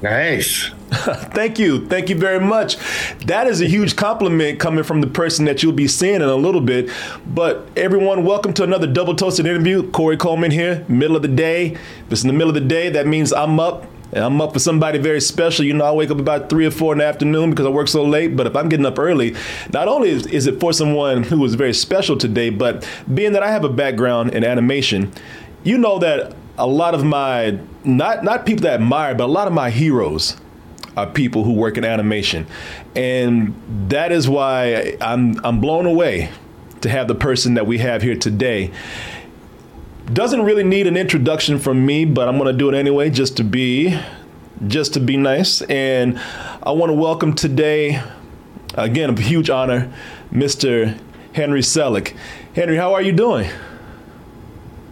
Nice. Thank you. Thank you very much. That is a huge compliment coming from the person that you'll be seeing in a little bit. But everyone, welcome to another double toasted interview. Corey Coleman here, middle of the day. If it's in the middle of the day, that means I'm up. And I'm up for somebody very special. You know, I wake up about three or four in the afternoon because I work so late. But if I'm getting up early, not only is, is it for someone who is very special today, but being that I have a background in animation, you know that a lot of my not not people that I admire, but a lot of my heroes are people who work in animation, and that is why I'm I'm blown away to have the person that we have here today. Doesn't really need an introduction from me, but I'm going to do it anyway, just to be just to be nice. And I want to welcome today, again, a huge honor, Mr. Henry Selick. Henry, how are you doing?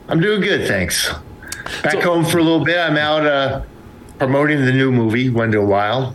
I'm doing good, thanks. Back so, home for a little bit. I'm out uh, promoting the new movie, Wendell Wild.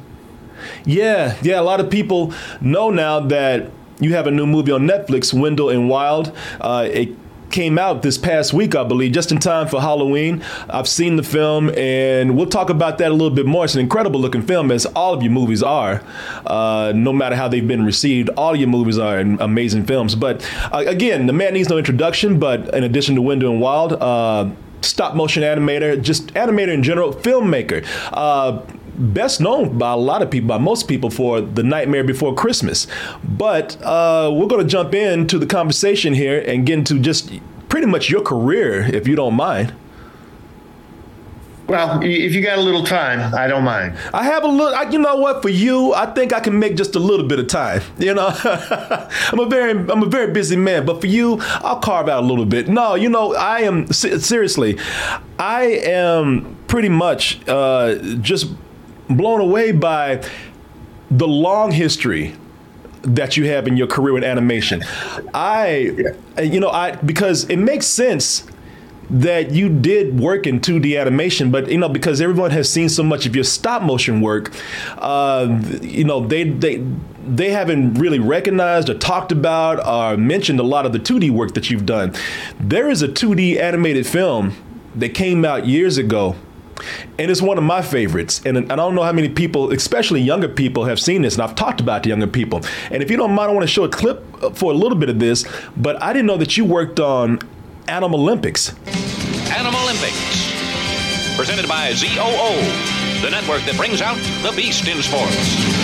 Yeah, yeah. A lot of people know now that you have a new movie on Netflix, Wendell and Wild. Uh, it came out this past week, I believe, just in time for Halloween. I've seen the film, and we'll talk about that a little bit more. It's an incredible looking film, as all of your movies are. Uh, no matter how they've been received, all your movies are amazing films. But uh, again, the man needs no introduction. But in addition to Wendell and Wild, uh, stop motion animator, just animator in general, filmmaker. Best known by a lot of people, by most people, for The Nightmare Before Christmas. But uh, we're going to jump into the conversation here and get into just pretty much your career, if you don't mind. Well, if you got a little time, I don't mind. I have a little. You know what? For you, I think I can make just a little bit of time. You know, I'm a very, I'm a very busy man. But for you, I'll carve out a little bit. No, you know, I am seriously, I am pretty much uh, just blown away by the long history that you have in your career in animation. I, you know, I because it makes sense that you did work in 2D animation, but you know because everyone has seen so much of your stop motion work, uh, you know they they they haven't really recognized or talked about or mentioned a lot of the 2D work that you've done. There is a 2D animated film that came out years ago and it's one of my favorites. And I don't know how many people, especially younger people, have seen this. And I've talked about to younger people. And if you don't mind, I want to show a clip for a little bit of this. But I didn't know that you worked on Animal Olympics. Animal Olympics, presented by ZOO, the network that brings out the beast in sports.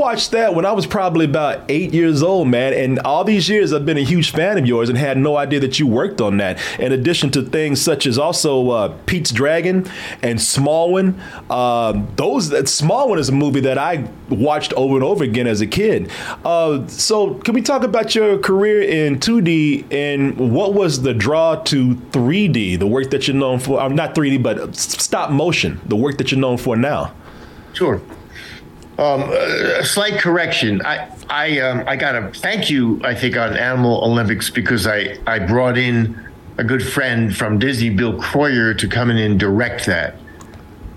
Watched that when I was probably about eight years old, man. And all these years, I've been a huge fan of yours and had no idea that you worked on that. In addition to things such as also uh, Pete's Dragon and Small One. Uh, those that Small One is a movie that I watched over and over again as a kid. Uh, so, can we talk about your career in 2D and what was the draw to 3D, the work that you're known for? I'm uh, not 3D, but stop motion, the work that you're known for now. Sure. Um, a slight correction. I I um, I got to thank you. I think on Animal Olympics because I I brought in a good friend from Disney, Bill Kroyer, to come in and direct that.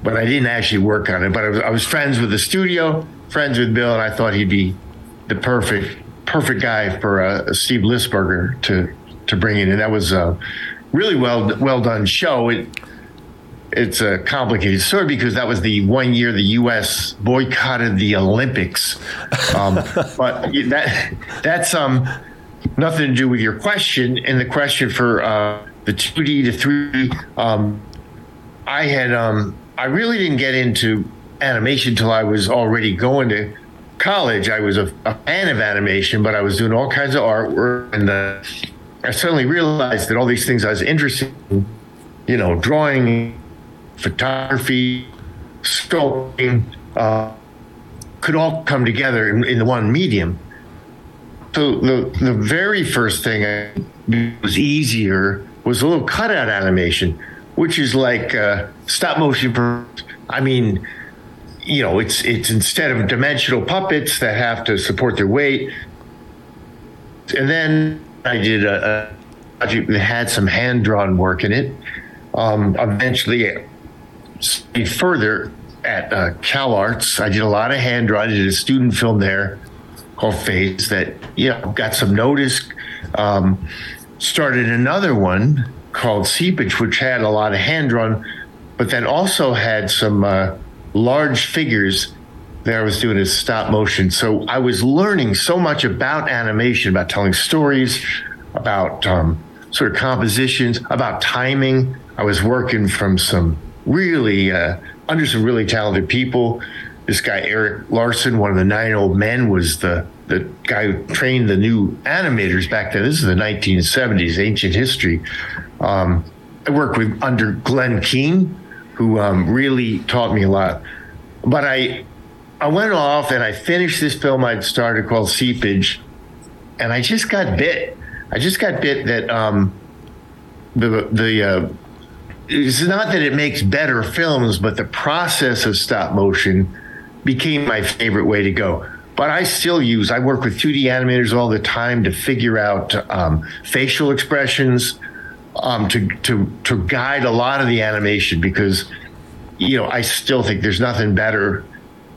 But I didn't actually work on it. But I was, I was friends with the studio, friends with Bill, and I thought he'd be the perfect perfect guy for uh, Steve Lisberger to to bring in. And that was a really well well done show. It it's a complicated story because that was the one year the U.S. boycotted the Olympics. Um, but that that's um, nothing to do with your question. And the question for uh, the 2D to 3D, um, I had um, I really didn't get into animation until I was already going to college. I was a, a, fan of animation, but I was doing all kinds of artwork, and uh, I suddenly realized that all these things I was interested in, you know, drawing, photography, sculpting, uh, could all come together in, in the one medium. So the the very first thing I was easier was a little cutout animation, which is like uh, stop motion. I mean, you know, it's it's instead of dimensional puppets that have to support their weight. And then I did a, a project that had some hand drawn work in it. Um, eventually, further at uh, Cal Arts, I did a lot of hand drawing. I did a student film there called Phase that you know got some notice. Um, started another one called Seepage, which had a lot of hand drawn, but then also had some uh, large figures that I was doing as stop motion. So I was learning so much about animation, about telling stories, about um, sort of compositions, about timing. I was working from some really uh, under some really talented people. This guy Eric Larson, one of the nine old men, was the the guy who trained the new animators back then. This is the 1970s, ancient history. Um, I worked with under Glenn Keane, who um, really taught me a lot. But I I went off and I finished this film I'd started called Seepage, and I just got bit. I just got bit that um, the the uh, it's not that it makes better films, but the process of stop motion became my favorite way to go. But I still use. I work with 2D animators all the time to figure out um, facial expressions, um, to to to guide a lot of the animation because you know I still think there's nothing better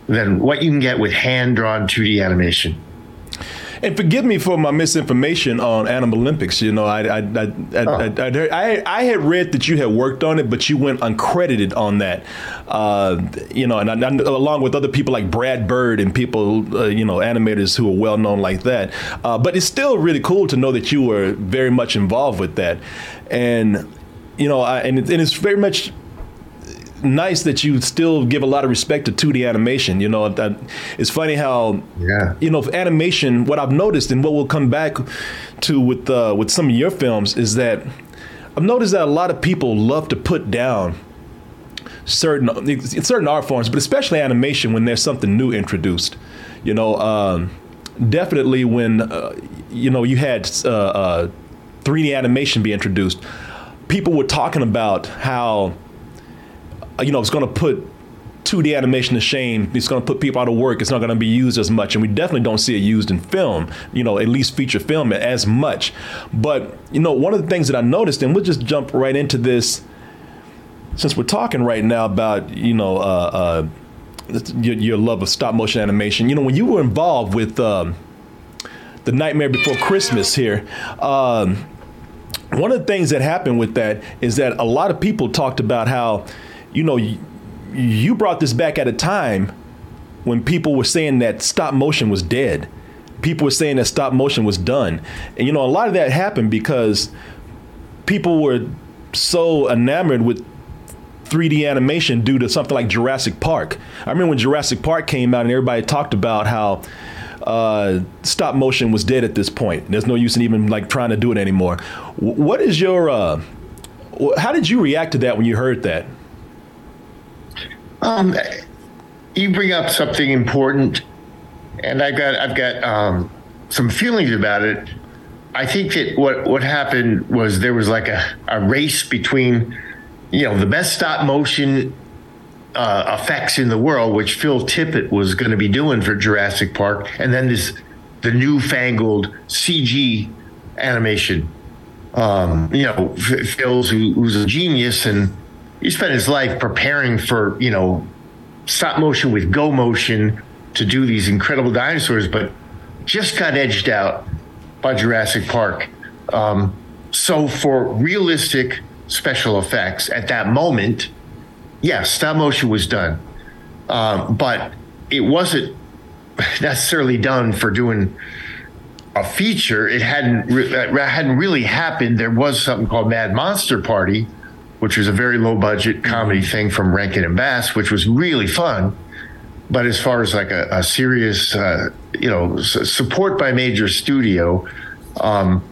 than what you can get with hand drawn 2D animation. And forgive me for my misinformation on Animal Olympics. You know, I I I, oh. I, I, had read that you had worked on it, but you went uncredited on that. Uh, you know, and along with other people like Brad Bird and people, uh, you know, animators who are well known like that. Uh, but it's still really cool to know that you were very much involved with that, and you know, I, and, it, and it's very much nice that you still give a lot of respect to 2D animation. You know, that it's funny how yeah. you know animation. What I've noticed and what we'll come back to with uh, with some of your films is that I've noticed that a lot of people love to put down certain certain art forms, but especially animation when there's something new introduced. You know, um, definitely when uh, you know you had uh, uh, 3D animation be introduced, people were talking about how uh, you know, it's going to put 2D animation to shame. It's going to put people out of work. It's not going to be used as much, and we definitely don't see it used in film. You know, at least feature film as much. But you know, one of the things that I noticed, and we'll just jump right into this, since we're talking right now about you know uh, uh, your, your, love of stop motion animation. You know, when you were involved with um, the Nightmare Before Christmas here. Um, one of the things that happened with that is that a lot of people talked about how you know, you brought this back at a time when people were saying that stop motion was dead. People were saying that stop motion was done. And you know, a lot of that happened because people were so enamored with 3D animation due to something like Jurassic Park. I remember when Jurassic Park came out and everybody talked about how uh, stop motion was dead at this point. There's no use in even like trying to do it anymore. What is your uh, how did you react to that when you heard that? Um, you bring up something important, and I've got I've got um, some feelings about it. I think that what what happened was there was like a, a race between, you know, the best stop motion uh, effects in the world, which Phil Tippett was going to be doing for Jurassic Park, and then this the newfangled CG animation. Um, you know, Phil's who, who's a genius and he spent his life preparing for you know stop motion with go motion to do these incredible dinosaurs, but just got edged out by Jurassic Park. Um, so for realistic special effects at that moment, yeah, stop motion was done, um, but it wasn't necessarily done for doing a feature. It hadn't re- hadn't really happened. There was something called Mad Monster Party, which was a very low budget comedy thing from Rankin and Bass, which was really fun. But as far as like a, a serious, uh, you know, s- support by major studio, um,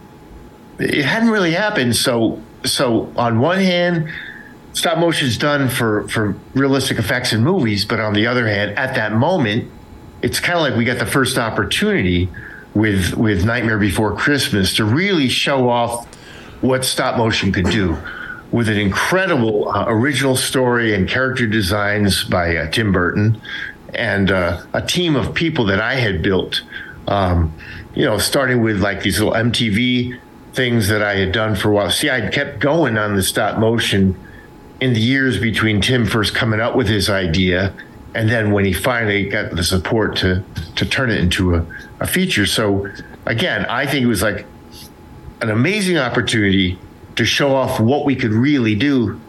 it hadn't really happened. So, so on one hand, stop motion's done for for realistic effects in movies, but on the other hand, at that moment, it's kind of like we got the first opportunity with with Nightmare Before Christmas to really show off what stop motion could do with an incredible uh, original story and character designs by uh, Tim Burton and uh, a team of people that I had built. Um, you know, starting with like these little MTV things that I had done for a while. See, I'd kept going on the stop motion in the years between Tim first coming up with his idea and then when he finally got the support to to turn it into a, a feature. So again, I think it was like an amazing opportunity to show off what we could really do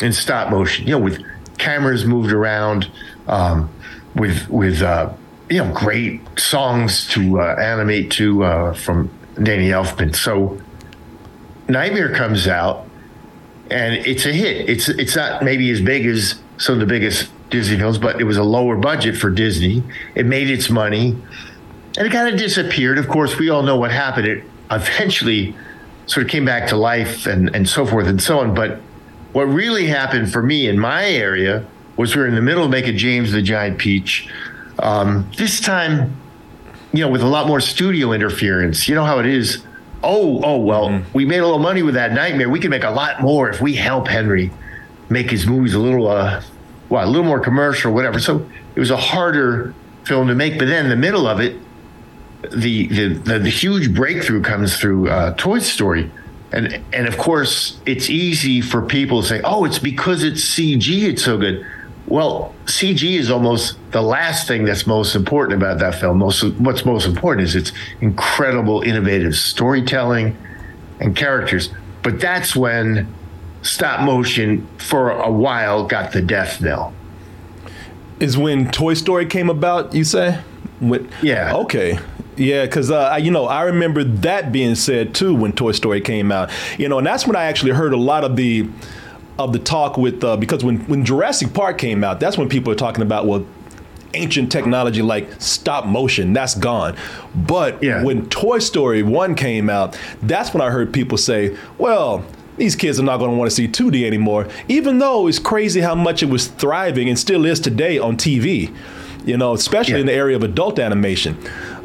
in stop motion. You know, with cameras moved around, um, with with uh, you know great songs to uh, animate to uh, from Danny Elfman. So Nightmare comes out, and it's a hit. It's it's not maybe as big as some of the biggest Disney films, but it was a lower budget for Disney. It made its money, and it kind of disappeared. Of course, we all know what happened. It eventually sort of came back to life and and so forth and so on. But what really happened for me in my area was we were in the middle of making James the Giant Peach. Um, this time, you know, with a lot more studio interference. You know how it is. Oh, oh, well, mm-hmm. we made a little money with that nightmare. We can make a lot more if we help Henry make his movies a little, uh, well, a little more commercial, whatever. So it was a harder film to make. But then in the middle of it, the the, the, the huge breakthrough comes through uh, Toy Story. And, and of course, it's easy for people to say, oh, it's because it's CG, it's so good. Well, CG is almost the last thing that's most important about that film. Most what's most important is its incredible, innovative storytelling and characters. But that's when stop motion, for a while, got the death knell. Is when Toy Story came about. You say? When, yeah. Okay. Yeah, because uh, you know I remember that being said too when Toy Story came out. You know, and that's when I actually heard a lot of the of the talk with uh, because when when Jurassic Park came out, that's when people are talking about well ancient technology like stop motion that's gone but yeah. when toy story 1 came out that's when i heard people say well these kids are not going to want to see 2d anymore even though it's crazy how much it was thriving and still is today on tv you know especially yeah. in the area of adult animation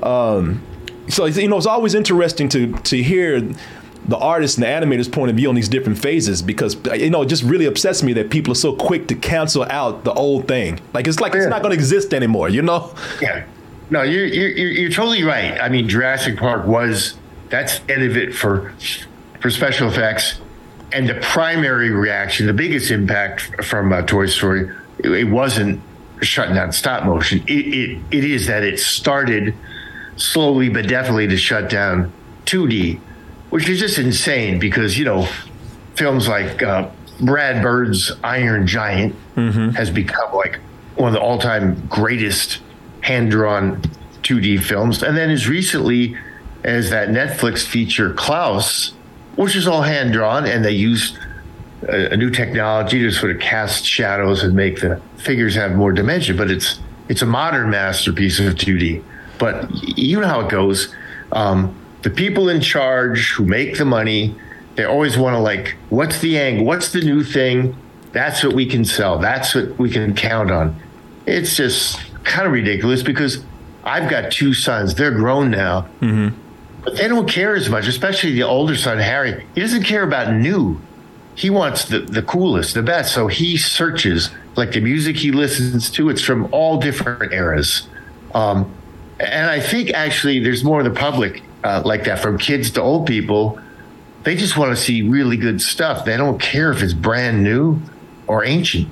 um, so you know it's always interesting to to hear the artist and the animator's point of view on these different phases because you know it just really upsets me that people are so quick to cancel out the old thing. Like it's like yeah. it's not going to exist anymore. You know? Yeah. No, you're, you're you're totally right. I mean, Jurassic Park was that's end of it for for special effects, and the primary reaction, the biggest impact from uh, Toy Story, it, it wasn't shutting down stop motion. It, it it is that it started slowly but definitely to shut down 2D which is just insane because you know films like uh, Brad Bird's Iron Giant mm-hmm. has become like one of the all-time greatest hand-drawn 2D films, and then as recently as that Netflix feature Klaus, which is all hand-drawn, and they used a, a new technology to sort of cast shadows and make the figures have more dimension. But it's it's a modern masterpiece of 2D. But you know how it goes. Um, the people in charge who make the money, they always want to like, what's the angle? What's the new thing? That's what we can sell. That's what we can count on. It's just kind of ridiculous because I've got two sons. They're grown now, mm-hmm. but they don't care as much, especially the older son, Harry. He doesn't care about new. He wants the, the coolest, the best. So he searches like the music he listens to. It's from all different eras. Um, and I think actually there's more of the public uh, like that from kids to old people. They just want to see really good stuff. They don't care if it's brand new or ancient.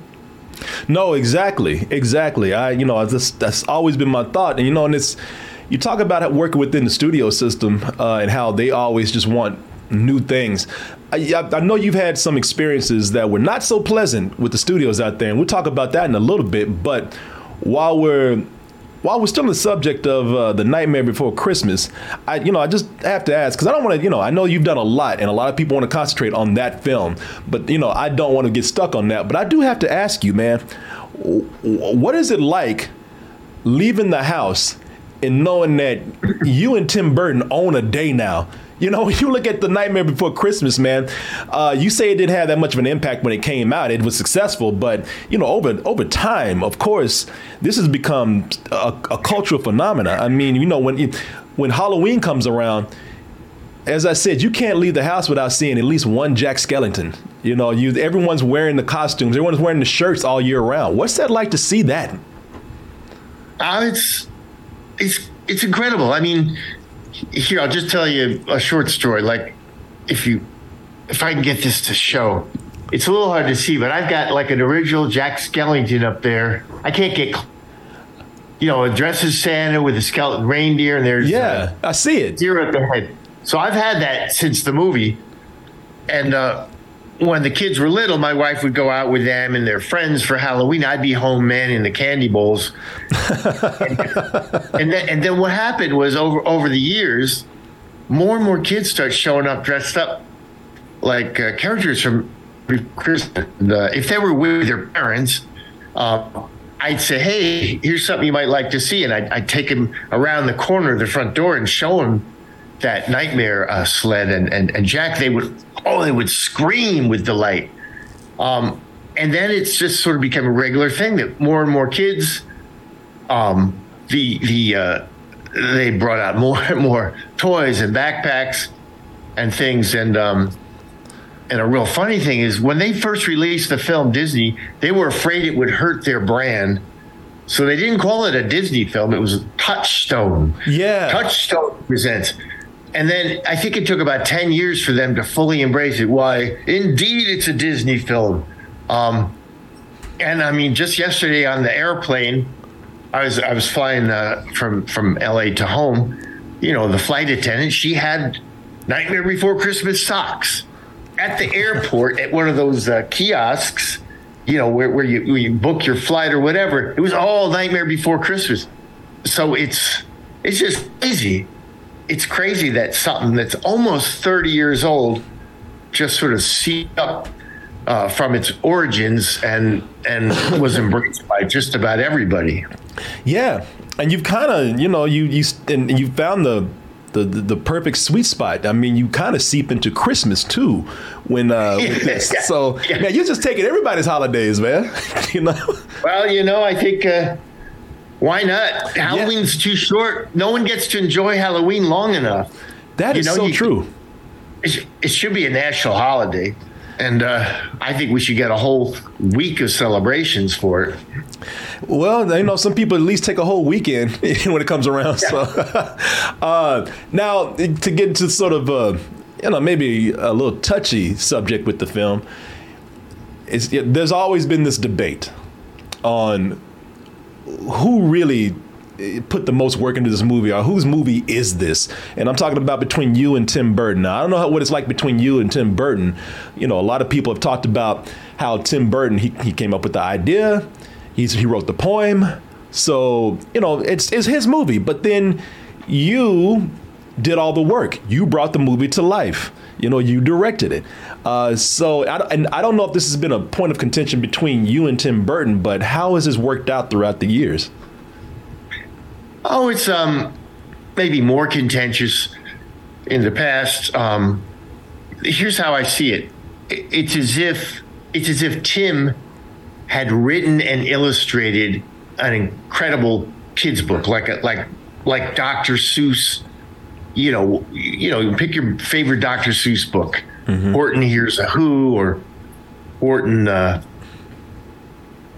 No, exactly, exactly. I, you know, that's always been my thought, and you know, and it's you talk about working within the studio system uh, and how they always just want new things. I, I, know you've had some experiences that were not so pleasant with the studios out there, and we'll talk about that in a little bit. But while we're while we're still on the subject of uh, the Nightmare Before Christmas, I you know I just have to ask because I don't want to you know I know you've done a lot and a lot of people want to concentrate on that film, but you know I don't want to get stuck on that. But I do have to ask you, man, what is it like leaving the house and knowing that you and Tim Burton own a day now? You know, you look at the Nightmare Before Christmas, man, uh, you say it didn't have that much of an impact when it came out. It was successful, but you know, over over time, of course, this has become a, a cultural phenomenon. I mean, you know, when when Halloween comes around, as I said, you can't leave the house without seeing at least one Jack Skellington. You know, you everyone's wearing the costumes, everyone's wearing the shirts all year round. What's that like to see that? Uh, it's it's it's incredible. I mean, here I'll just tell you a short story. Like, if you if I can get this to show, it's a little hard to see, but I've got like an original Jack Skellington up there. I can't get, you know, addresses Santa with a skeleton reindeer, and there's yeah, uh, I see it. Deer at the head. So I've had that since the movie, and uh, when the kids were little, my wife would go out with them and their friends for Halloween. I'd be home manning the candy bowls. and, and, then, and then what happened was over over the years, more and more kids start showing up dressed up like uh, characters from Christmas. Uh, if they were with their parents, uh, I'd say, "Hey, here's something you might like to see," and I'd, I'd, take them around the corner of the front door and show them that nightmare uh, sled. And, and and Jack, they would oh, they would scream with delight. Um, and then it's just sort of become a regular thing that more and more kids, um, the the uh, they brought out more and more toys and backpacks and things. And um, and a real funny thing is when they first released the film Disney, they were afraid it would hurt their brand. So they didn't call it a Disney film. It was Touchstone. Yeah. Touchstone presents. And then I think it took about 10 years for them to fully embrace it. Why, indeed, it's a Disney film. Um, and I mean, just yesterday on the airplane, I was I was flying uh, from from LA to home. You know, the flight attendant she had Nightmare Before Christmas socks at the airport at one of those uh, kiosks. You know, where where you, where you book your flight or whatever. It was all Nightmare Before Christmas. So it's it's just crazy it's crazy that something that's almost 30 years old just sort of seeped up uh, from its origins and and was embraced by just about everybody. Yeah, and you've kind of you know you you and you found the. The, the, perfect sweet spot. I mean, you kind of seep into Christmas too when uh, with this. So, yeah. man, you're just taking everybody's holidays, man. you know. Well, you know, I think uh, why not? Halloween's yeah. too short. No one gets to enjoy Halloween long enough. That you is know, so true. It should be a national holiday. And uh, I think we should get a whole week of celebrations for it. Well, you know, some people at least take a whole weekend when it comes around. Yeah. So, uh, now to get into sort of, uh, you know, maybe a little touchy subject with the film, is there's always been this debate on who really eh, put the most work into this movie or whose movie is this? And i'm talking about between you and tim burton. Now, i don't know what it's like between you and tim burton. You know a lot of people have talked about how tim burton he, he came up with the idea. He's, he wrote the poem. So you know it's, it's his movie. But then you did all the work you brought the movie to life you know you directed it uh, so I, and I don't know if this has been a point of contention between you and Tim Burton, but how has this worked out throughout the years? Oh, it's um maybe more contentious in the past. Um, here's how I see it. It's as if it's as if Tim had written and illustrated an incredible kids book, like a, like like Dr. Seuss. You know, you know, pick your favorite Dr. Seuss book mm-hmm. Horton hears a who or Horton, uh,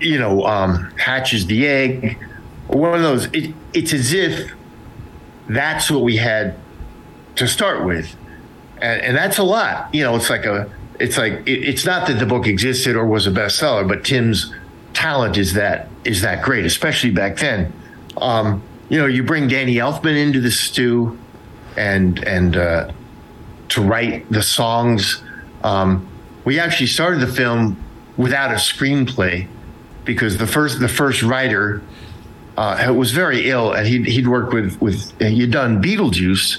you know, um, hatches the egg. One of those. It, it's as if that's what we had to start with, and, and that's a lot. You know, it's like a. It's like it, it's not that the book existed or was a bestseller, but Tim's talent is that is that great, especially back then. Um, you know, you bring Danny Elfman into the stew, and and uh, to write the songs. Um, we actually started the film without a screenplay because the first the first writer uh, was very ill and he'd, he'd worked with with he'd done Beetlejuice,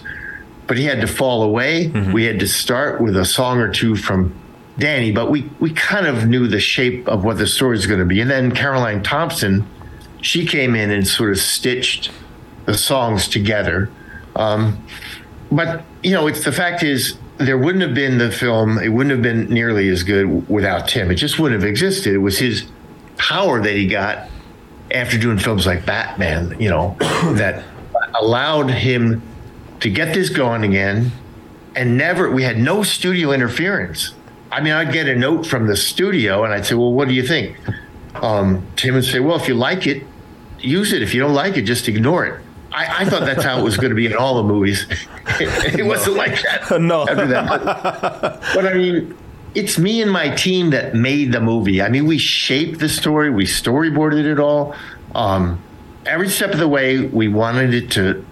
but he had to fall away. Mm-hmm. We had to start with a song or two from Danny, but we we kind of knew the shape of what the story was going to be. And then Caroline Thompson, she came in and sort of stitched the songs together. Um, but you know, it's the fact is there wouldn't have been the film. It wouldn't have been nearly as good without Tim. It just wouldn't have existed. It was his power that he got after doing films like Batman. You know, that allowed him to get this going again, and never. We had no studio interference. I mean, I'd get a note from the studio, and I'd say, "Well, what do you think?" Um, Tim would say, "Well, if you like it, use it. If you don't like it, just ignore it." I, I thought that's how it was going to be in all the movies. it, wasn't like that. No. That. But, but I mean, it's me and my team that made the movie. I mean, we shaped the story, we storyboarded it all. Um, every step of the way, we wanted it to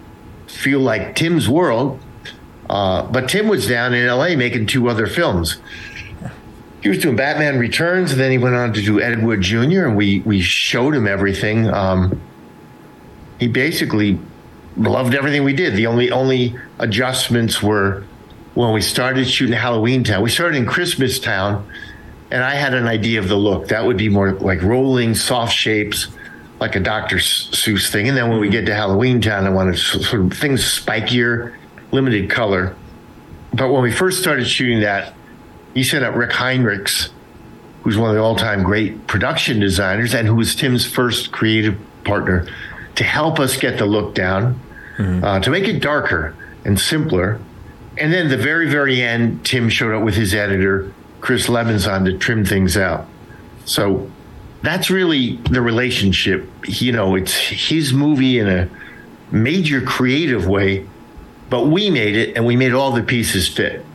feel like Tim's world. Uh, but Tim was down in LA making two other films. He was doing Batman Returns, and then he went on to do Ed Wood Jr., and we we showed him everything. Um, he basically loved everything we did. The only only adjustments were when we started shooting Halloween Town. We started in Christmas Town, and I had an idea of the look. That would be more like rolling, soft shapes, like a Dr. Seuss thing. And then when we get to Halloween Town, I wanted sort of things spikier, limited color. But when we first started shooting that, he sent up Rick Heinrichs, who's one of the all-time great production designers and who was Tim's first creative partner to help us get the look down, mm-hmm. uh, to make it darker and simpler. And then the very, very end, Tim showed up with his editor, Chris Lebenzon, to trim things out. So that's really the relationship. You know, it's his movie in a major creative way, but we made it and we made all the pieces fit.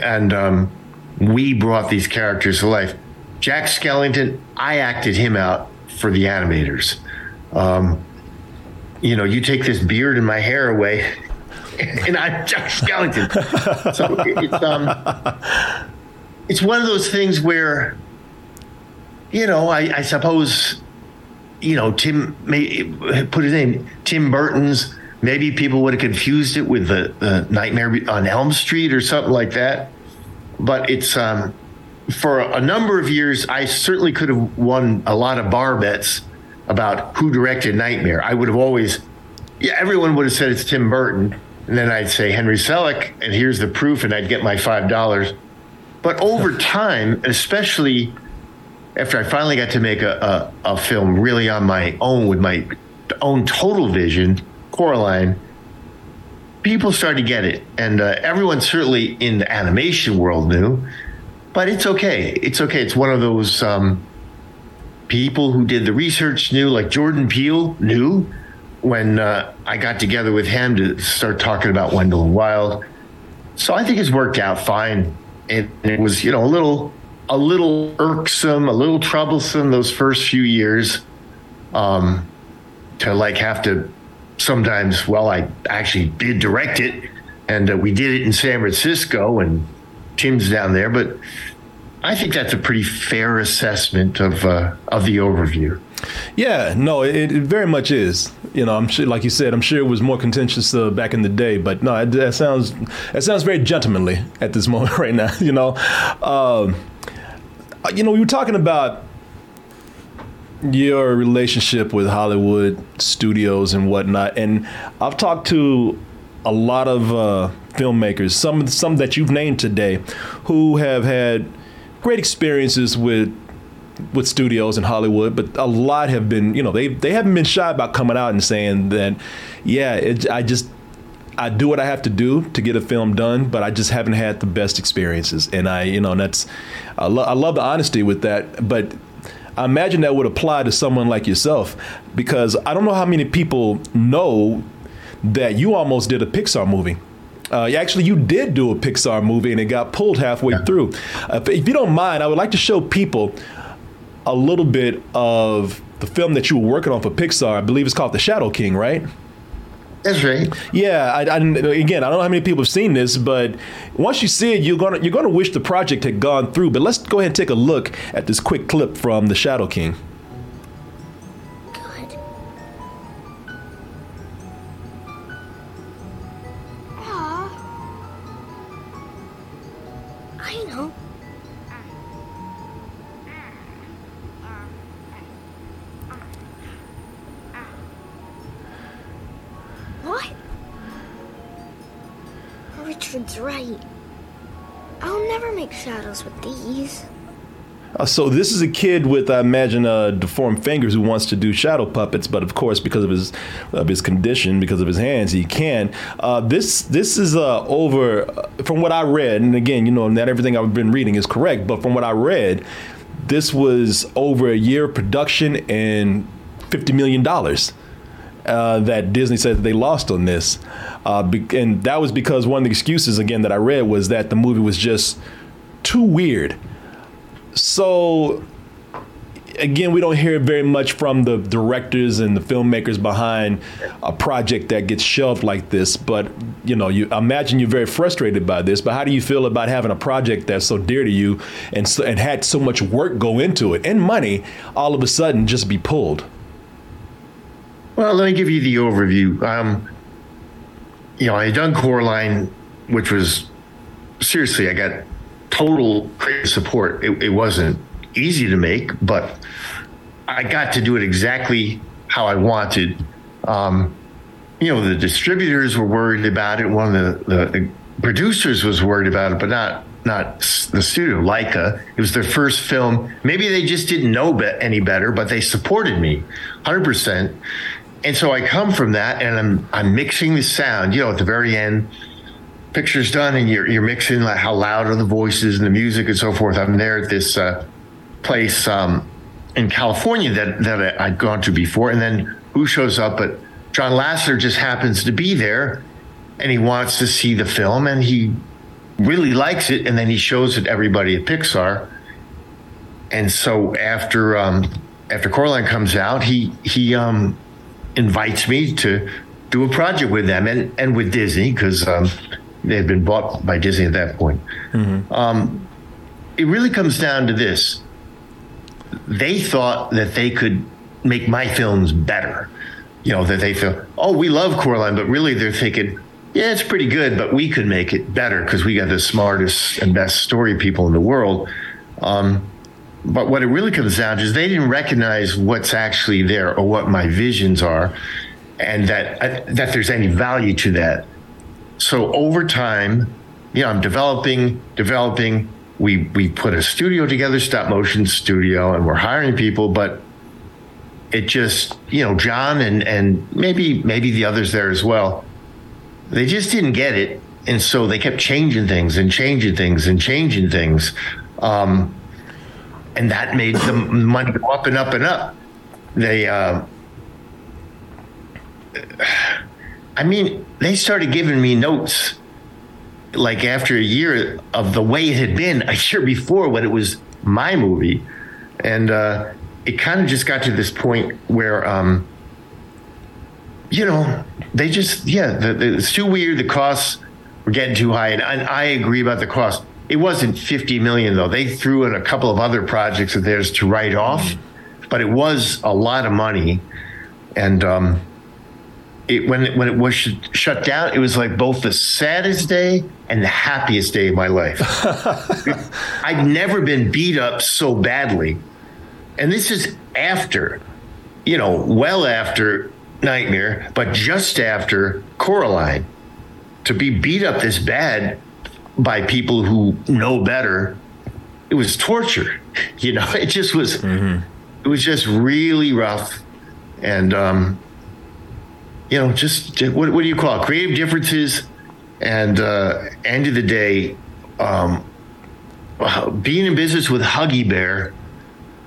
And um, we brought these characters to life. Jack Skellington, I acted him out for the animators. Um, you know, you take this beard and my hair away, and I'm Jack Skellington. so it's um, it's one of those things where, you know, I, I suppose, you know, Tim may put his name Tim Burton's. Maybe people would have confused it with the, the Nightmare on Elm Street or something like that. But it's um, for a number of years, I certainly could have won a lot of bar bets about who directed Nightmare, I would have always, yeah, everyone would have said it's Tim Burton. And then I'd say Henry Selick, and here's the proof, and I'd get my $5. But over time, especially after I finally got to make a, a, a film really on my own with my own total vision, Coraline, people started to get it. And uh, everyone certainly in the animation world knew, but it's okay. It's okay. It's one of those. Um, people who did the research knew, like Jordan Peele knew when uh, I got together with him to start talking about Wendell and Wild. So I think it's worked out fine. It, it was, you know, a little, a little irksome, a little troublesome those first few years, um, to like have to sometimes. Well, I actually did direct it, and uh, we did it in San Francisco, and Tim's down there, but I think that's a pretty fair assessment of uh, of the overview. Yeah, no, it, it, very much is. You know, I'm sure, like you said, I'm sure it was more contentious uh, back in the day, but no, it, that sounds that sounds very gentlemanly at this moment right now. You know, um, you know, we were talking about your relationship with Hollywood studios and whatnot, and I've talked to a lot of uh, filmmakers, some some that you've named today, who have had great experiences with with studios in Hollywood, but a lot have been, you know, they they haven't been shy about coming out and saying that, yeah, it, I just I do what I have to do to get a film done, but I just haven't had the best experiences, and I, you know, and that's I, lo- I love the honesty with that, but. I imagine that would apply to someone like yourself because I don't know how many people know that you almost did a Pixar movie. Uh, actually, you did do a Pixar movie and it got pulled halfway yeah. through. Uh, if you don't mind, I would like to show people a little bit of the film that you were working on for Pixar. I believe it's called The Shadow King, right? That's right. Yeah, I, I, again, I don't know how many people have seen this, but once you see it, you're gonna you're gonna wish the project had gone through. But let's go ahead and take a look at this quick clip from The Shadow King. Shadows with these. Uh, so this is a kid with, I imagine, uh, deformed fingers who wants to do shadow puppets, but of course, because of his of his condition, because of his hands, he can. Uh, this this is uh, over uh, from what I read, and again, you know, not everything I've been reading is correct, but from what I read, this was over a year production and fifty million dollars. Uh, that Disney said that they lost on this, uh, be- and that was because one of the excuses again that I read was that the movie was just too weird. So again, we don't hear very much from the directors and the filmmakers behind a project that gets shelved like this. But you know, you imagine you're very frustrated by this. But how do you feel about having a project that's so dear to you and so, and had so much work go into it and money, all of a sudden just be pulled? Well, let me give you the overview. Um, you know, I had done Coraline, which was seriously, I got total creative support. It, it wasn't easy to make, but I got to do it exactly how I wanted. Um, you know, the distributors were worried about it. One of the, the, the producers was worried about it, but not not the studio, Laika. It was their first film. Maybe they just didn't know be- any better, but they supported me 100%. And so I come from that and I'm I'm mixing the sound, you know, at the very end, picture's done and you're you're mixing like how loud are the voices and the music and so forth. I'm there at this uh, place um, in California that that I'd gone to before, and then who shows up? But John Lasseter just happens to be there, and he wants to see the film, and he really likes it, and then he shows it everybody at Pixar. And so after um, after Coraline comes out, he he um, invites me to do a project with them and and with Disney because um, they had been bought by Disney at that point. Um, it really comes down to this: they thought that they could make my films better. You know that they feel, oh, we love Coraline, but really they're thinking, yeah, it's pretty good, but we could make it better because we got the smartest and best story people in the world. Um, but what it really comes down to is they didn't recognize what's actually there or what my visions are, and that uh, that there's any value to that. So over time, you know, I'm developing, developing. We we put a studio together, stop motion studio, and we're hiring people, but it just you know John and and maybe maybe the others there as well. They just didn't get it, and so they kept changing things and changing things and changing things. Um, and that made the money go up and up and up. They, uh, I mean, they started giving me notes like after a year of the way it had been a year before when it was my movie, and uh, it kind of just got to this point where, um, you know, they just yeah, the, the, it's too weird. The costs were getting too high, and I, I agree about the cost. It wasn't 50 million though. They threw in a couple of other projects of theirs to write off, but it was a lot of money. And um, it, when it, when it was sh- shut down, it was like both the saddest day and the happiest day of my life. I'd never been beat up so badly, and this is after, you know, well after Nightmare, but just after Coraline. To be beat up this bad by people who know better, it was torture. You know, it just was. It was just really rough, and um, you know, just what, what do you call it? Creative differences, and uh, end of the day, um, uh, being in business with Huggy Bear.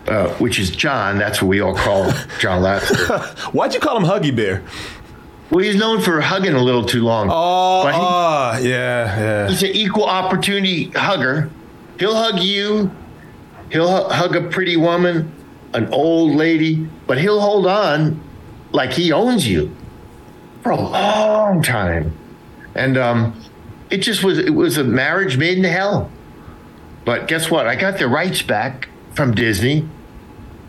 Uh, which is John. That's what we all call John Lasseter. Why'd you call him Huggy Bear? well, he's known for hugging a little too long. Oh, he- ah, yeah, yeah. he's an equal opportunity hugger. He'll hug you. He'll hug a pretty woman, an old lady, but he'll hold on like he owns you for a long time, and um, it just was it was a marriage made in hell. But guess what? I got the rights back from Disney,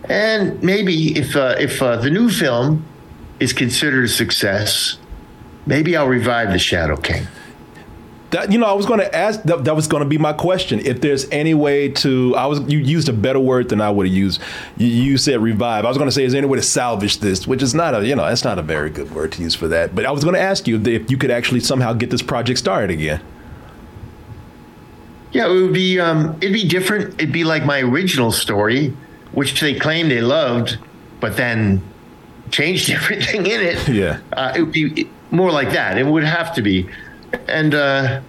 and maybe if uh, if uh, the new film is considered a success, maybe I'll revive the Shadow King. That you know, I was going to ask. That, that was going to be my question. If there's any way to, I was you used a better word than I would have used. You, you said revive. I was going to say, is there any way to salvage this? Which is not a, you know, that's not a very good word to use for that. But I was going to ask you if, you could actually somehow get this project started again. Yeah, it would be. Um, it'd be different. It'd be like my original story, which they claimed they loved, but then changed everything in it. Yeah, uh, it would be more like that. It would have to be, and uh,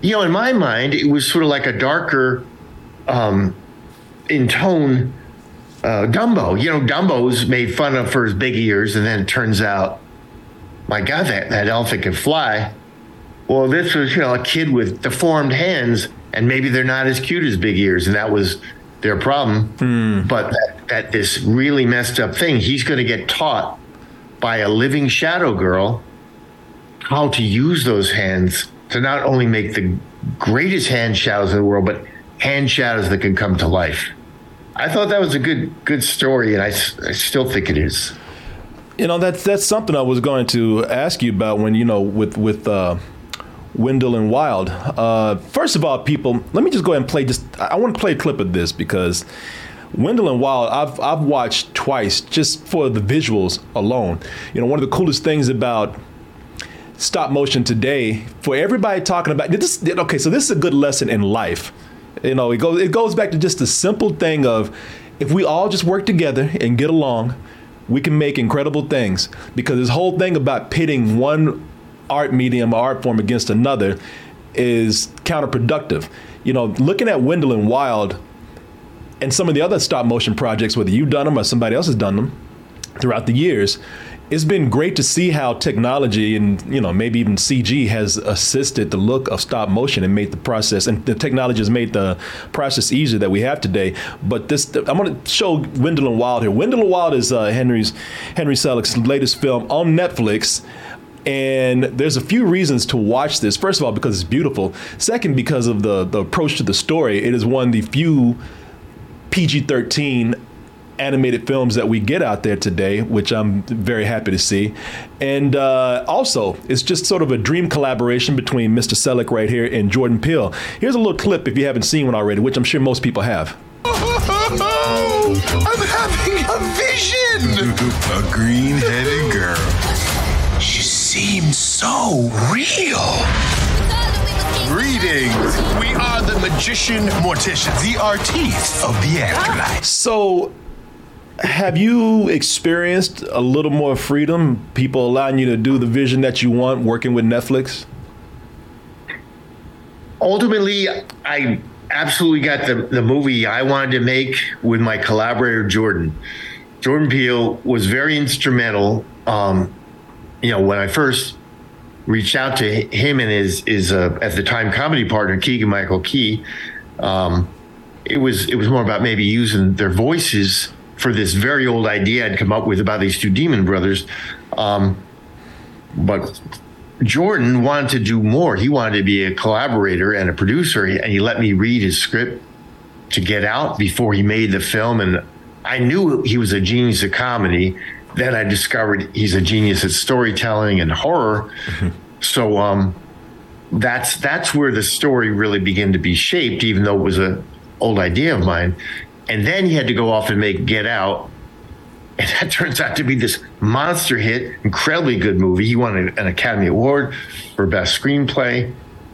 you know, in my mind, it was sort of like a darker, um, in tone, uh, Dumbo. You know, Dumbo's made fun of for his big ears, and then it turns out, my God, that that elephant can fly. Well, this was, you know, a kid with deformed hands, and maybe they're not as cute as big ears, and that was their problem. Mm. But that, that this really messed up thing, he's going to get taught by a living shadow girl how to use those hands to not only make the greatest hand shadows in the world, but hand shadows that can come to life. I thought that was a good good story, and I, I still think it is. You know, that's that's something I was going to ask you about when you know with with. Uh Wendell and Wild. Uh, first of all, people, let me just go ahead and play. Just I want to play a clip of this because Wendell and Wild, I've I've watched twice just for the visuals alone. You know, one of the coolest things about stop motion today for everybody talking about this. Okay, so this is a good lesson in life. You know, it goes it goes back to just the simple thing of if we all just work together and get along, we can make incredible things. Because this whole thing about pitting one art medium or art form against another is counterproductive. You know, looking at Wendell and Wild and some of the other stop motion projects, whether you've done them or somebody else has done them throughout the years, it's been great to see how technology and you know maybe even CG has assisted the look of stop motion and made the process and the technology has made the process easier that we have today. But this, I'm going to show Wendell and Wild here. Wendell and Wild is uh, Henry's Henry Selick's latest film on Netflix. And there's a few reasons to watch this. First of all, because it's beautiful. Second, because of the, the approach to the story. It is one of the few PG 13 animated films that we get out there today, which I'm very happy to see. And uh, also, it's just sort of a dream collaboration between Mr. Selick right here and Jordan Peele. Here's a little clip if you haven't seen one already, which I'm sure most people have. I'm having a vision! a green headed girl. She seems so real. Greetings. We are the magician morticians, the artistes of the afterlife. So, have you experienced a little more freedom? People allowing you to do the vision that you want working with Netflix? Ultimately, I absolutely got the, the movie I wanted to make with my collaborator, Jordan. Jordan Peele was very instrumental. Um, you know, when I first reached out to him and his, his uh, at the time comedy partner, Keegan Michael Key, um, it was it was more about maybe using their voices for this very old idea I'd come up with about these two demon brothers. Um, but Jordan wanted to do more. He wanted to be a collaborator and a producer, and he let me read his script to get out before he made the film. And I knew he was a genius at comedy. Then I discovered he's a genius at storytelling and horror. Mm-hmm. So um, that's that's where the story really began to be shaped, even though it was an old idea of mine. And then he had to go off and make Get Out. And that turns out to be this monster hit, incredibly good movie. He won an Academy Award for Best Screenplay.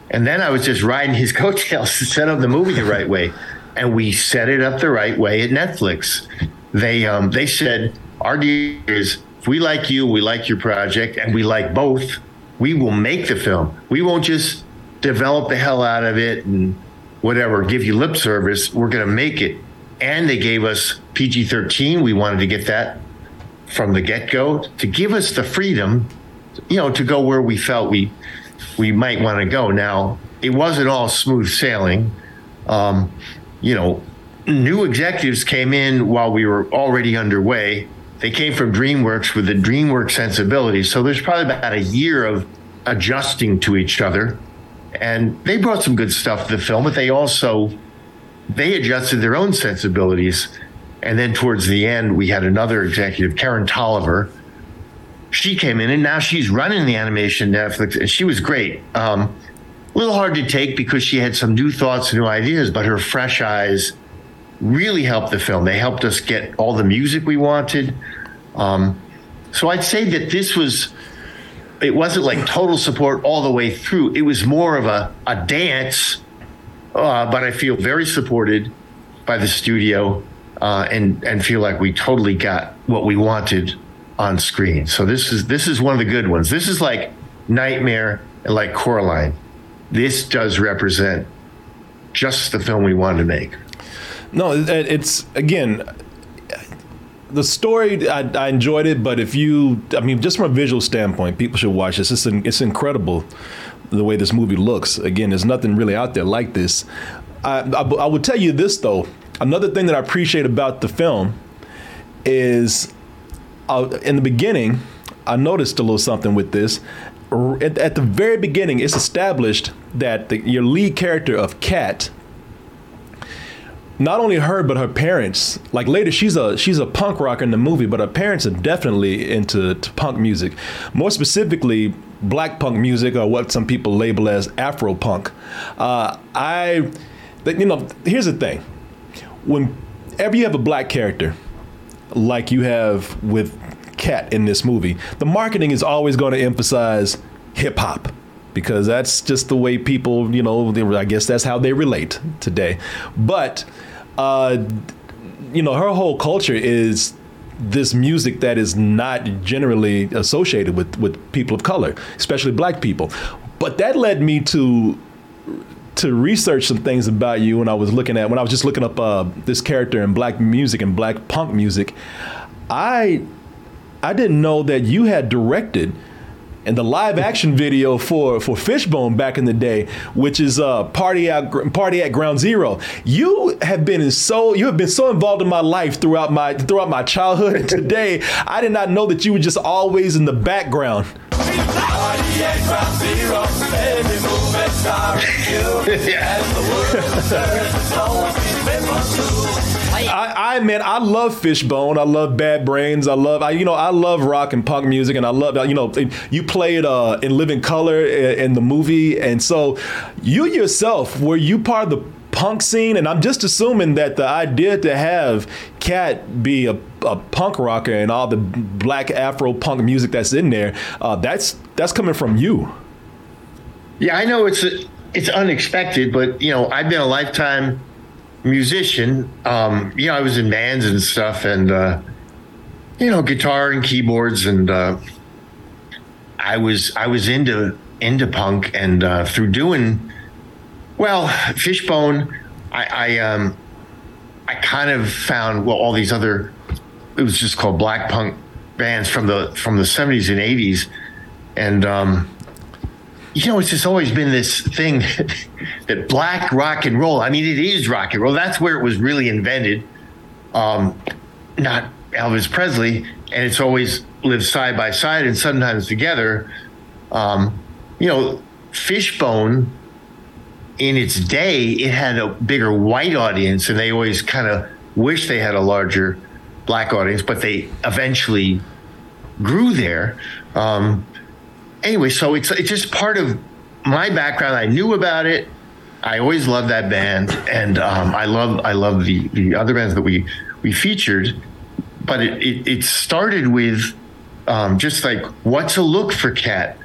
And then I was just riding his coattails to set up the movie the right way. And we set it up the right way at Netflix. They um, they said, our deal is if we like you, we like your project, and we like both, we will make the film. We won't just develop the hell out of it and whatever, give you lip service. We're going to make it and they gave us PG 13. We wanted to get that from the get go to give us the freedom, you know, to go where we felt we we might want to go. Now, it wasn't all smooth sailing. Um, you know, new executives came in while we were already underway. they came from DreamWorks with the DreamWorks sensibility. So there's probably about a year of adjusting to each other. And they brought some good stuff to the film, but they also they adjusted their own sensibilities. And then towards the end, we had another executive, Karen Toliver. She came in and now she's running the animation Netflix, and she was great. Um, a little hard to take because she had some new thoughts and new ideas, but her fresh eyes really helped the film. They helped us get all the music we wanted. Um, so I'd say that this was, it wasn't like total support all the way through. It was more of a, a dance, uh, but I feel very supported by the studio uh, and and feel like we totally got what we wanted on screen. So this is this is one of the good ones. This is like Nightmare and like Coraline. This does represent just the film we wanted to make. No, it's again the story. I, I, enjoyed it, but if you, I mean, just from a visual standpoint, people should watch this. It's it's incredible the way this movie looks. Again, there's nothing really out there like this. I, I, I would tell you this though. Another thing that I appreciate about the film is uh, in the beginning, I noticed a little something with this. At, at the very beginning, it's established that the, your lead character of Kat, not only her but her parents like later she's a she's a punk rocker in the movie but her parents are definitely into punk music more specifically black punk music or what some people label as afro punk uh, i you know here's the thing whenever you have a black character like you have with Kat in this movie the marketing is always going to emphasize hip-hop because that's just the way people, you know, I guess that's how they relate today. But, uh, you know, her whole culture is this music that is not generally associated with, with people of color, especially black people. But that led me to to research some things about you when I was looking at when I was just looking up uh, this character in black music and black punk music. I I didn't know that you had directed and the live action video for for Fishbone back in the day, which is uh, party at party at Ground Zero. You have been so you have been so involved in my life throughout my throughout my childhood, and today I did not know that you were just always in the background. I, I man, I love Fishbone. I love Bad Brains. I love, I you know, I love rock and punk music, and I love, you know, you played uh, in Living Color in the movie, and so you yourself were you part of the punk scene? And I'm just assuming that the idea to have Kat be a, a punk rocker and all the black Afro punk music that's in there, uh, that's that's coming from you. Yeah, I know it's it's unexpected, but you know, I've been a lifetime musician. Um, you know, I was in bands and stuff, and uh, you know, guitar and keyboards, and uh, I was I was into into punk, and uh, through doing well, Fishbone, I, I um, I kind of found well all these other. It was just called black punk bands from the from the seventies and eighties, and um, you know, it's just always been this thing that black rock and roll. I mean, it is rock and roll. That's where it was really invented. Um, not Elvis Presley, and it's always lived side by side and sometimes together. Um, you know, Fishbone in its day, it had a bigger white audience, and they always kind of wish they had a larger black audience, but they eventually grew there. Um, anyway, so it's it's just part of my background. I knew about it. I always loved that band, and um, I love I love the the other bands that we we featured. But it it, it started with um, just like what to look for Kat.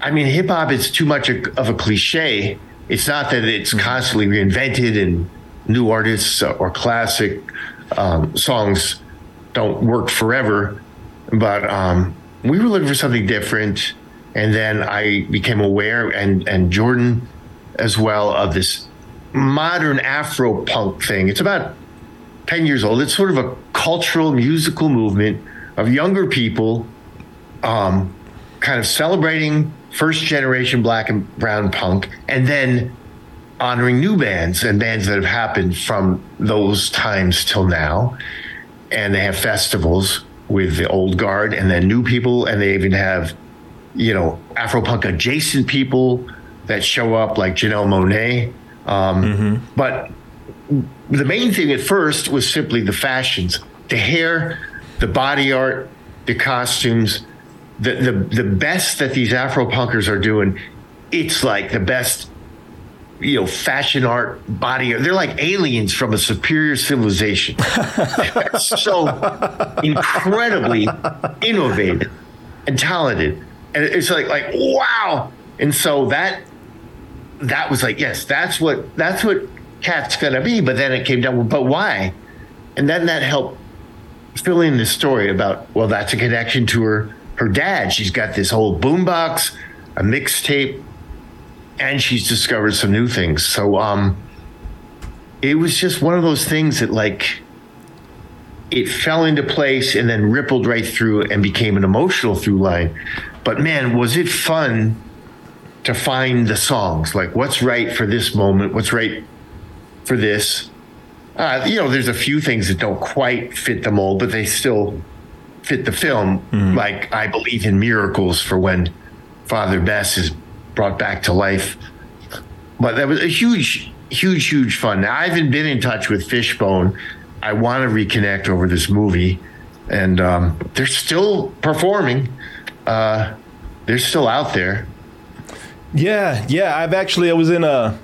I mean, hip hop is too much of a cliche. It's not that it's mm-hmm. constantly reinvented and new artists or classic um, songs don't work forever, but um, we were looking for something different and then I became aware, and and Jordan as well, of this modern Afro punk thing. It's about ten years old. It's sort of a cultural musical movement of younger people, um, kind of celebrating first generation black and brown punk, and then honoring new bands and bands that have happened from those times till now. And they have festivals with the old guard and then new people, and they even have, you know, Afropunk adjacent people that show up like Janelle Monáe. Um, But the main thing at first was simply the fashions, the hair, the body art, the costumes, the the the best that these Afro punkers are doing. It's like the best, you know, fashion art, body art. They're like aliens from a superior civilization. so incredibly innovative and talented, and it's like like wow. And so that that was like yes, that's what that's what Kat's gonna be. But then it came down, but why? And then that helped fill in the story about well, that's a connection to her her dad. She's got this whole boombox, a mixtape, and she's discovered some new things. So um, it was just one of those things that like it fell into place and then rippled right through and became an emotional through line. But man, was it fun to find the songs? Like what's right for this moment? What's right for this? Uh, you know, there's a few things that don't quite fit the mold, but they still fit the film. Like I believe in miracles for when Father Bess is brought back to life. But that was a huge, huge, huge fun. Now I haven't been in touch with Fishbone. I want to reconnect over this movie, and um, they're still performing. Uh, they're still out there. Yeah, yeah. I've actually I was in a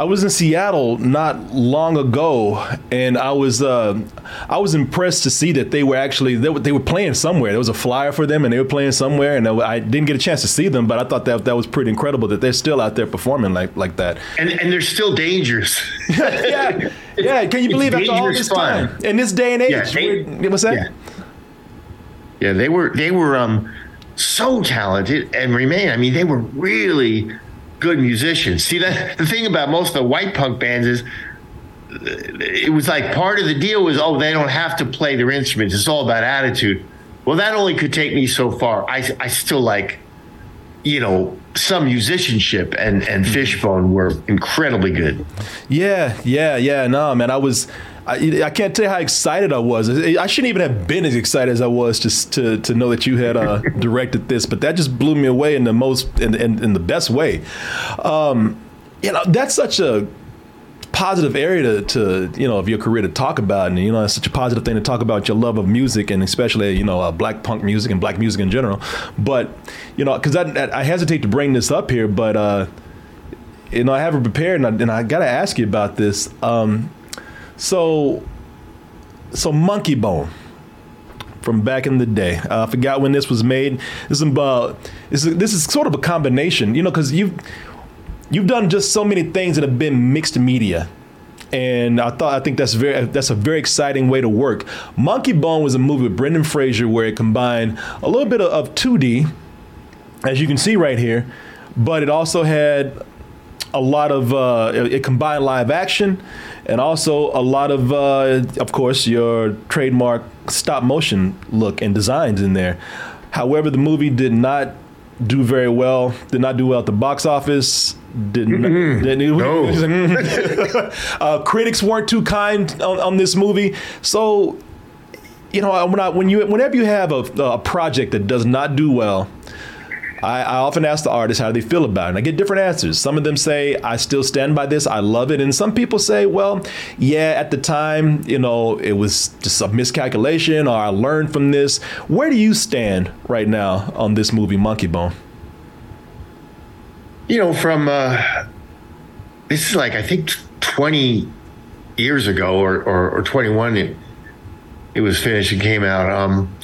I was in Seattle not long ago, and I was uh, I was impressed to see that they were actually they were, they were playing somewhere. There was a flyer for them, and they were playing somewhere. And I didn't get a chance to see them, but I thought that that was pretty incredible that they're still out there performing like like that. And and they're still dangerous. yeah, yeah. Can you It's believe after all this fun. time in this day and age? Yeah, they- what's that? Yeah. Yeah, they were they were um so talented and remain. I mean, they were really good musicians. See that the thing about most of the white punk bands is uh, it was like part of the deal was oh they don't have to play their instruments. It's all about attitude. Well, that only could take me so far. I I still like you know some musicianship and and Fishbone were incredibly good. Yeah, yeah, yeah. No, man, I was. I, I can't tell you how excited I was. I shouldn't even have been as excited as I was just to to know that you had uh, directed this, but that just blew me away in the most in, in, in the best way. Um, you know, that's such a positive area to, to you know of your career to talk about, and you know, it's such a positive thing to talk about your love of music and especially you know uh, black punk music and black music in general. But you know, because I, I hesitate to bring this up here, but. Uh, you know, I haven't prepared, and I, and I got to ask you about this. Um, so, so Monkey Bone from back in the day. Uh, I forgot when this was made. This is about this is this is sort of a combination, you know, because you've you've done just so many things that have been mixed media. And I thought I think that's very that's a very exciting way to work. Monkey Bone was a movie with Brendan Fraser where it combined a little bit of, of 2D, as you can see right here, but it also had a lot of uh, it, it combined live action and also a lot of uh, of course your trademark stop motion look and designs in there. However the movie did not do very well did not do well at the box office did not, didn't, uh, critics weren't too kind on, on this movie. So you know when I, when you whenever you have a, a project that does not do well I, I often ask the artists how they feel about it, and I get different answers. Some of them say, I still stand by this, I love it. And some people say, well, yeah, at the time, you know, it was just a miscalculation, or I learned from this. Where do you stand right now on this movie, Monkey Bone? You know, from uh, this is like I think 20 years ago or, or, or 21, it, it was finished and came out. Um,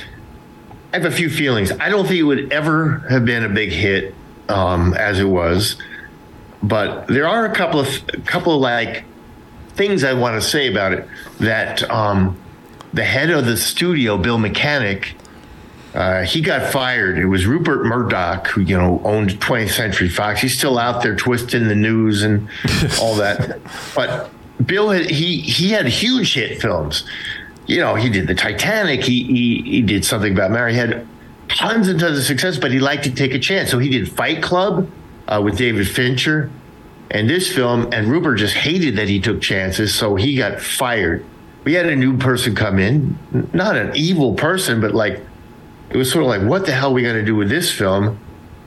I have a few feelings. I don't think it would ever have been a big hit um, as it was, but there are a couple of a couple of like things I want to say about it. That um, the head of the studio, Bill Mechanic, uh, he got fired. It was Rupert Murdoch, who you know owned 20th Century Fox. He's still out there twisting the news and all that. but Bill, had, he he had huge hit films. You know, he did the Titanic. He he, he did something about Mary. He had tons and tons of success, but he liked to take a chance. So he did Fight Club uh, with David Fincher, and this film. And Rupert just hated that he took chances, so he got fired. we had a new person come in, not an evil person, but like it was sort of like, what the hell are we going to do with this film?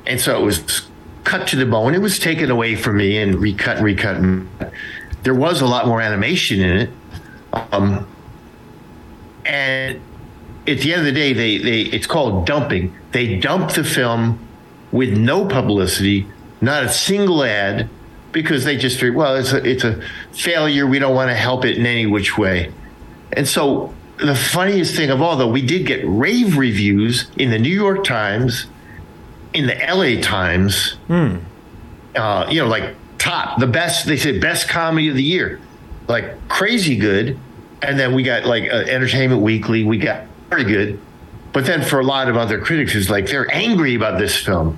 And so it was cut to the bone. It was taken away from me and recut and recut. There was a lot more animation in it. Um, and at the end of the day, they, they it's called dumping. They dumped the film with no publicity, not a single ad, because they just figured, well, it's a, it's a failure. We don't want to help it in any which way. And so the funniest thing of all, though, we did get rave reviews in the New York Times, in the LA Times, Hmm. uh, you know, like top, the best, they said best comedy of the year, like crazy good. And then we got like uh, Entertainment Weekly, we got very good. But then for a lot of other critics, it's like they're angry about this film.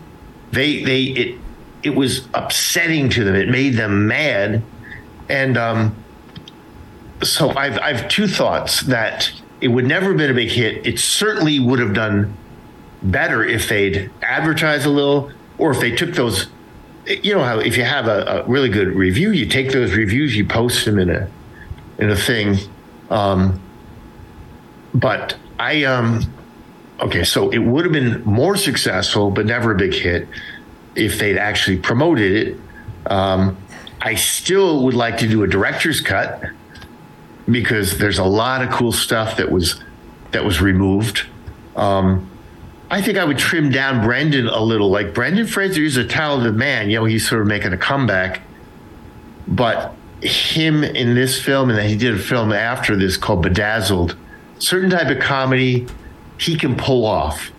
They, they, it, it was upsetting to them. It made them mad. And, um, so I've I've two thoughts that it would never have been a big hit. It certainly would have done better if they'd advertised a little, or if they took those. You know how if you have a, a really good review, you take those reviews, you post them in a in a thing. Um, but I um okay, so it would have been more successful, but never a big hit if they'd actually promoted it. Um, I still would like to do a director's cut because there's a lot of cool stuff that was that was removed. Um, I think I would trim down Brendan a little. Like Brendan Fraser is a talented man. You know, he's sort of making a comeback, but him in this film, and then he did a film after this called Bedazzled. Certain type of comedy he can pull off,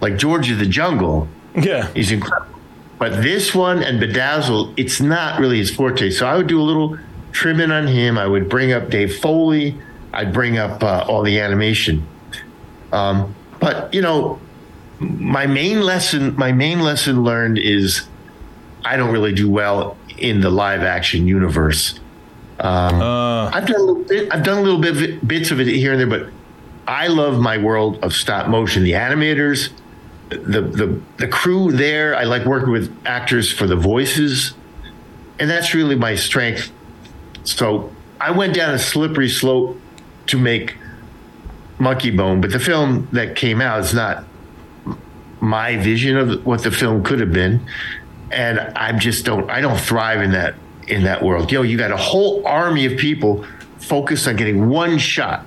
like George of the Jungle. Yeah, he's incredible. But this one and Bedazzled, it's not really his forte. So I would do a little trimming on him. I would bring up Dave Foley. I'd bring up uh, all the animation. Um, but you know, my main lesson, my main lesson learned is I don't really do well in the live action universe. Um, I've done a little bit, I've done a little bit of it, bits of it here and there, but I love my world of stop motion. The animators, the the the crew there. I like working with actors for the voices, and that's really my strength. So I went down a slippery slope to make Monkey Bone, but the film that came out is not my vision of what the film could have been, and I just don't. I don't thrive in that in that world. You know, you got a whole army of people focused on getting one shot.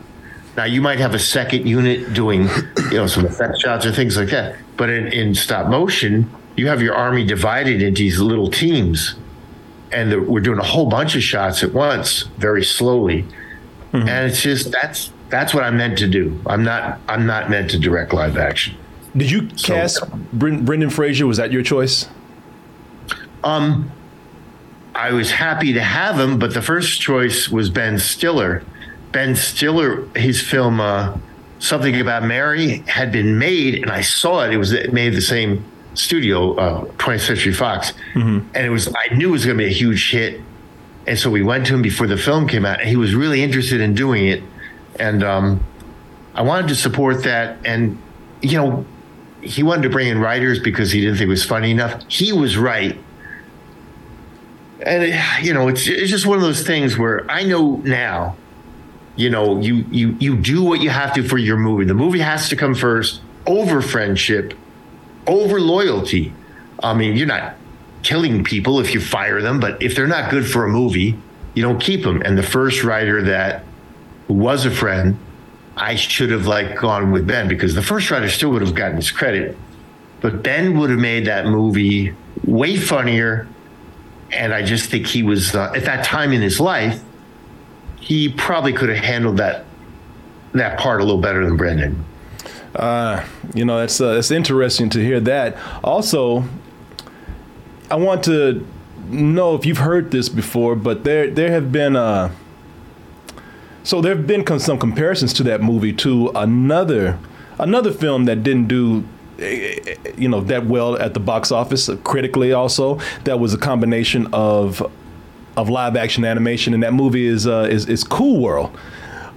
Now you might have a second unit doing, you know, some effect shots or things like that. But in, in stop motion, you have your army divided into these little teams, and the, we're doing a whole bunch of shots at once, very slowly. Mm-hmm. And it's just that's that's what I'm meant to do. I'm not I'm not meant to direct live action. Did you cast Bren- Brendan Fraser? Was that your choice? Um, I was happy to have him, but the first choice was Ben Stiller. Ben Stiller, his film uh, "Something About Mary" had been made, and I saw it. It was made the same studio, uh, 20th Century Fox, and it was. I knew it was going to be a huge hit, and so we went to him before the film came out, and he was really interested in doing it, and um, I wanted to support that, and you know, he wanted to bring in writers because he didn't think it was funny enough. He was right and it, you know it's it's just one of those things where I know now, you know, you you you do what you have to for your movie. The movie has to come first over friendship, over loyalty. I mean, you're not killing people if you fire them, but if they're not good for a movie, you don't keep them. And the first writer that was a friend, I should have like gone with Ben because the first writer still would have gotten his credit, but Ben would have made that movie way funnier and I just think he was uh, at that time in his life, he probably could have handled that that part a little better than Brendan. Uh, you know, that's uh, it's interesting to hear that. Also, I want to know if you've heard this before, but there there have been uh, so there have been some comparisons to that movie to another another film that didn't do you know that well at the box office critically also that was a combination of of live action animation and that movie is uh, is, is Cool World.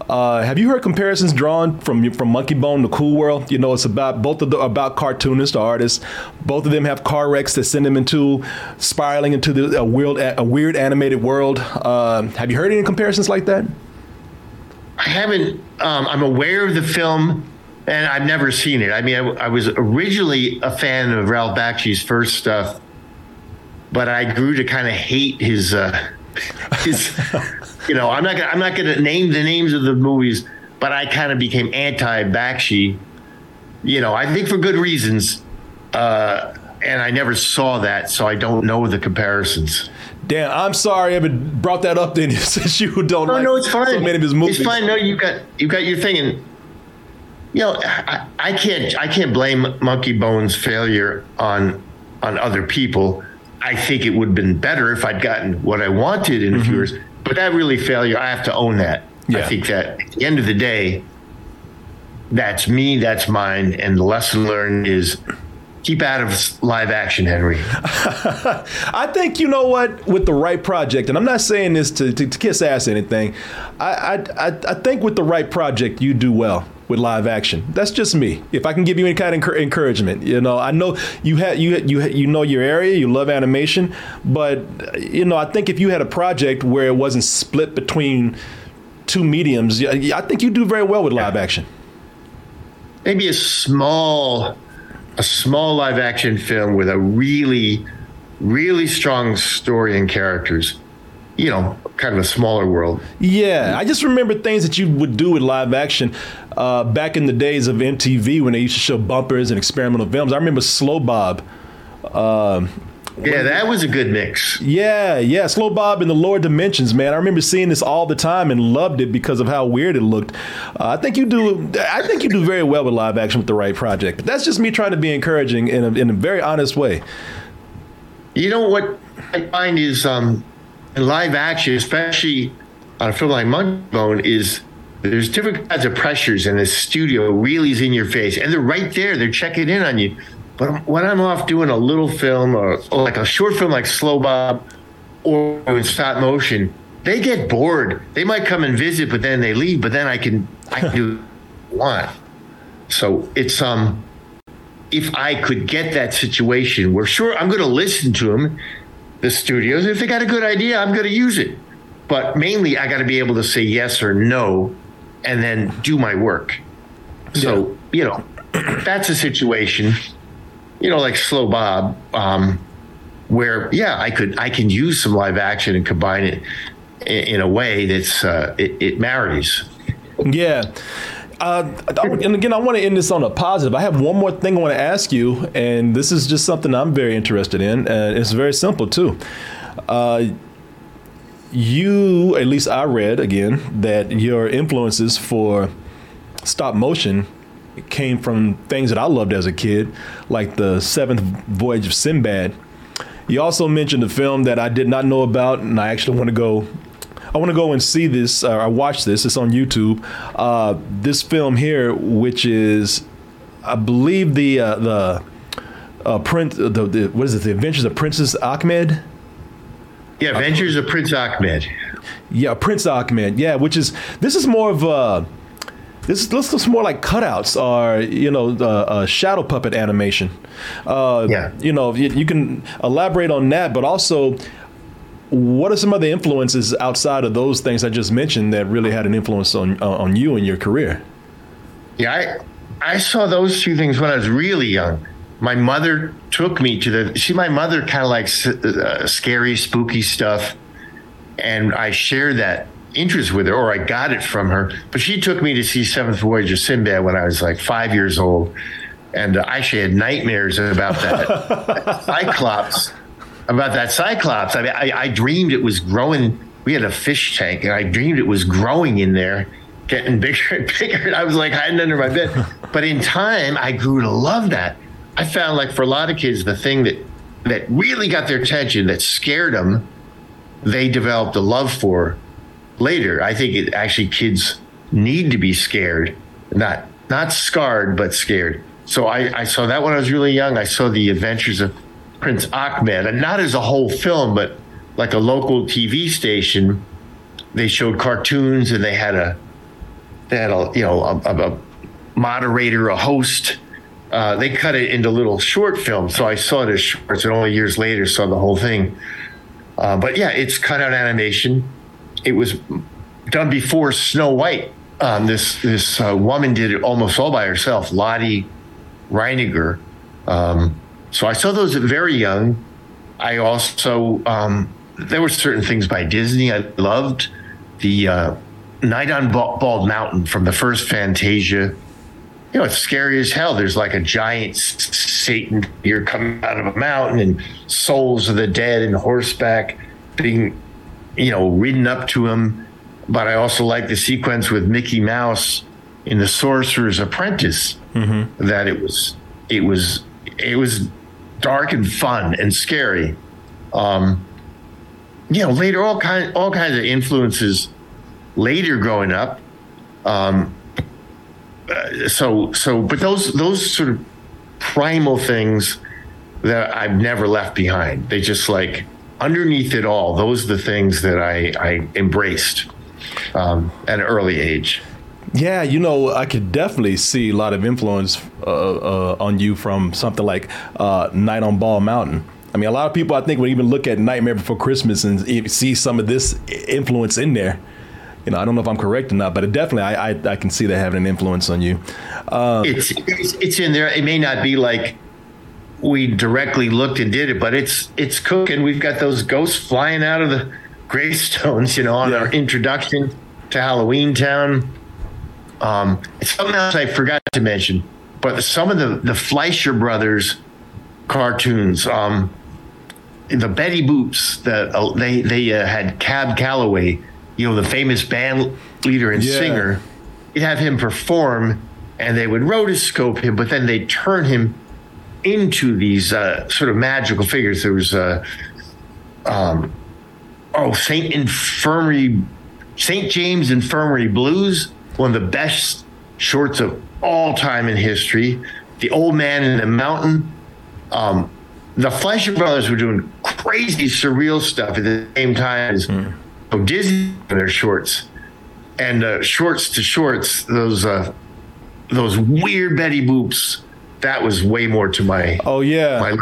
Uh, have you heard comparisons drawn from from Monkey Bone to Cool World? You know, it's about both of the about cartoonists, artists. Both of them have car wrecks that send them into spiraling into the a weird a weird animated world. Uh, have you heard any comparisons like that? I haven't. Um, I'm aware of the film, and I've never seen it. I mean, I, I was originally a fan of Ralph Bakshi's first stuff, but I grew to kind of hate his uh, his. you know, I'm not gonna, I'm not going to name the names of the movies, but I kind of became anti Bakshi. You know, I think for good reasons. Uh, and I never saw that, so I don't know the comparisons. Dan, I'm sorry I brought that up then since you don't no, like no, it's fine. so many of his movies. It's fine. No, you got you got your thing, and you know I, I can't I can't blame Monkey Bone's failure on on other people. I think it would have been better if I'd gotten what I wanted in a few years. But that really failure, I have to own that. Yeah. I think that at the end of the day, that's me, that's mine, and the lesson learned is keep out of live action, Henry. I think you know what with the right project, and I'm not saying this to, to, to kiss ass or anything. I, I I I think with the right project, you do well with live action. That's just me. If I can give you any kind of encour- encouragement, you know, I know you had you you you know your area, you love animation, but you know, I think if you had a project where it wasn't split between two mediums, I think you do very well with live action. Maybe a small a small live action film with a really really strong story and characters. You know, kind of a smaller world. Yeah, I just remember things that you would do with live action uh, back in the days of MTV when they used to show bumpers and experimental films. I remember Slow Bob. Um, Yeah, that was a good mix. yeah, yeah, Slow Bob in the lower dimensions, man. I remember seeing this all the time and loved it because of how weird it looked. Uh, I think you do. I think you do very well with live action with the right project. But that's just me trying to be encouraging in a, in a very honest way. You know what I find is um, in live action, especially on a film like Monkey Bone, is there's different kinds of pressures, and the studio really is in your face, and they're right there. They're checking in on you. But when I'm off doing a little film or, like a short film like Slow Bob or in stop motion, they get bored. They might come and visit, but then they leave. But then I can I can do what I want. So it's um if I could get that situation where sure I'm going to listen to them, the studios. If they got a good idea, I'm going to use it. But mainly, I got to be able to say yes or no, and then do my work. So you know, that's a situation. You know, like Slow Bob, um, where yeah, I could I can use some live action and combine it in, in a way that's uh, it, it marries. Yeah. Uh, and again, I want to end this on a positive. I have one more thing I want to ask you, and this is just something I'm very interested in. And it's very simple, too. Uh, you, at least I read again, that your influences for stop motion came from things that I loved as a kid, like the Seventh Voyage of Sinbad. You also mentioned a film that I did not know about, and I actually want to go I want to go and see this. Uh, I watch this. It's on YouTube. Uh, this film here, which is, I believe the uh, the uh, Prince. The, the what is it? The Adventures of Princess Ahmed. Yeah, Adventures of Prince Ahmed. Yeah, Prince Ahmed. Yeah, which is this is more of a. This, this looks more like cutouts or you know uh, uh, shadow puppet animation. Uh, Yeah. You know you, you can elaborate on that, but also what are some other influences outside of those things I just mentioned that really had an influence on on you and your career? Yeah, I I saw those two things when I was really young. My mother took me to the. See, my mother kind of likes uh, scary, spooky stuff, and I shared that interest with her, or I got it from her. But she took me to see Seventh Voyage of Sinbad when I was like five years old, and uh, I actually had nightmares about that Cyclops. About that Cyclops, I mean, I, I dreamed it was growing. We had a fish tank, and I dreamed it was growing in there, getting bigger and bigger. And I was like hiding under my bed. But in time, I grew to love that. I found like for a lot of kids, the thing that that really got their attention, that scared them, they developed a love for later. I think it actually kids need to be scared, not not scarred, but scared. So I, I saw that when I was really young. I saw the Adventures of Prince Ahmed, and not as a whole film, but like a local TV station. They showed cartoons, and they had a they had a you know a, a, a moderator, a host. Uh, they cut it into little short films, so I saw it as shorts, and only years later saw the whole thing. Uh, but yeah, it's cutout animation. It was done before Snow White um, this this uh, woman did it almost all by herself, Lotte Reiniger. Um, so I saw those very young. I also um, there were certain things by Disney I loved. The uh, Night on Bald Mountain from the first Fantasia. You know, it's scary as hell. There's like a giant Satan here coming out of a mountain, and souls of the dead and horseback being, you know, ridden up to him. But I also like the sequence with Mickey Mouse in The Sorcerer's Apprentice. Mm-hmm. That it was, it was, it was dark and fun and scary. Um, you know, later all kind all kinds of influences. Later growing up, um, so so, but those those sort of primal things that I've never left behind. They just like underneath it all. Those are the things that I I embraced um, at an early age. Yeah, you know, I could definitely see a lot of influence uh, uh, on you from something like uh, Night on Bald Mountain. I mean, a lot of people I think would even look at Nightmare Before Christmas and see some of this influence in there. You know, I don't know if I'm correct or not, but it definitely I, I, I can see that having an influence on you. Um, it's, it's it's in there. It may not be like we directly looked and did it, but it's it's cooking. We've got those ghosts flying out of the gravestones. You know, on yeah. our introduction to Halloween Town. Um, something else I forgot to mention, but some of the the Fleischer brothers cartoons. Um, the Betty Boops that uh, they they uh, had Cab Calloway, you know, the famous band leader and yeah. singer. You'd have him perform, and they would rotoscope him, but then they'd turn him into these uh, sort of magical figures. There was uh, um, oh Saint Infirmary, Saint James Infirmary Blues, one of the best shorts of all time in history. The Old Man in the Mountain. Um, the Fleischer brothers were doing crazy surreal stuff at the same time as mm. Oh, Disney their shorts and uh, shorts to shorts. Those uh, those weird Betty Boops. That was way more to my oh yeah my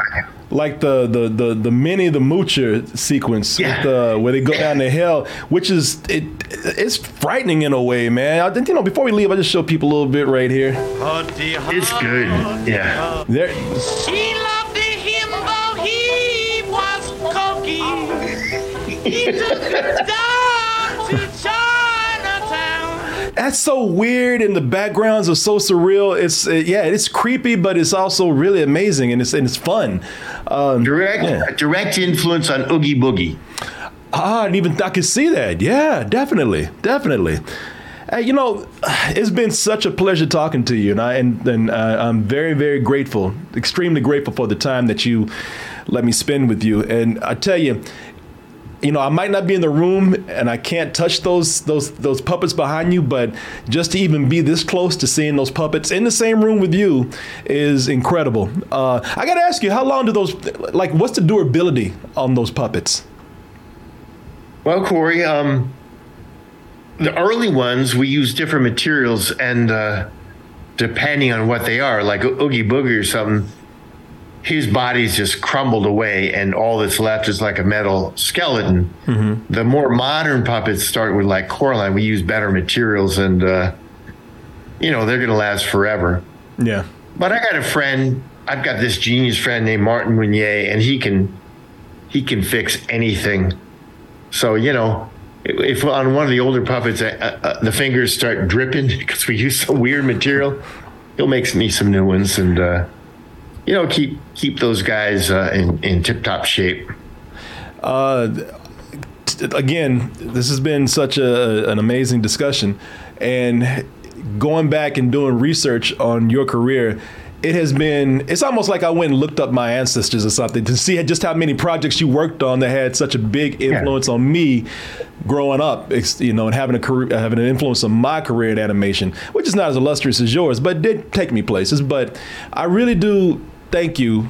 like the the the the Minnie the Moocher sequence yeah. the, where they go down the hill, which is it it's frightening in a way, man. I think you know before we leave, I just show people a little bit right here. It's good, yeah. There. That's so weird, and the backgrounds are so surreal. It's uh, yeah, it's creepy, but it's also really amazing, and it's and it's fun. Um, direct yeah. direct influence on Oogie Boogie. Ah, and even I can see that. Yeah, definitely, definitely. Hey, you know, it's been such a pleasure talking to you, and I and, and uh, I'm very very grateful, extremely grateful for the time that you let me spend with you. And I tell you, you know, I might not be in the room and I can't touch those those those puppets behind you, but just to even be this close to seeing those puppets in the same room with you is incredible. Uh, I got to ask you, how long do those like? What's the durability on those puppets? Well, Corey, um, the early ones we use different materials, and uh, depending on what they are, like Oogie Boogie or something his body's just crumbled away and all that's left is like a metal skeleton. Mm-hmm. The more modern puppets start with like Coraline. We use better materials and, uh, you know, they're going to last forever. Yeah. But I got a friend, I've got this genius friend named Martin Meunier and he can, he can fix anything. So, you know, if on one of the older puppets, uh, uh, the fingers start dripping because we use some weird material, he'll make me some new ones and, uh, you know, keep keep those guys uh, in in tip top shape. Uh, t- again, this has been such a, an amazing discussion, and going back and doing research on your career it has been it's almost like I went and looked up my ancestors or something to see just how many projects you worked on that had such a big influence yeah. on me growing up you know and having a career having an influence on my career in animation which is not as illustrious as yours but did take me places but I really do thank you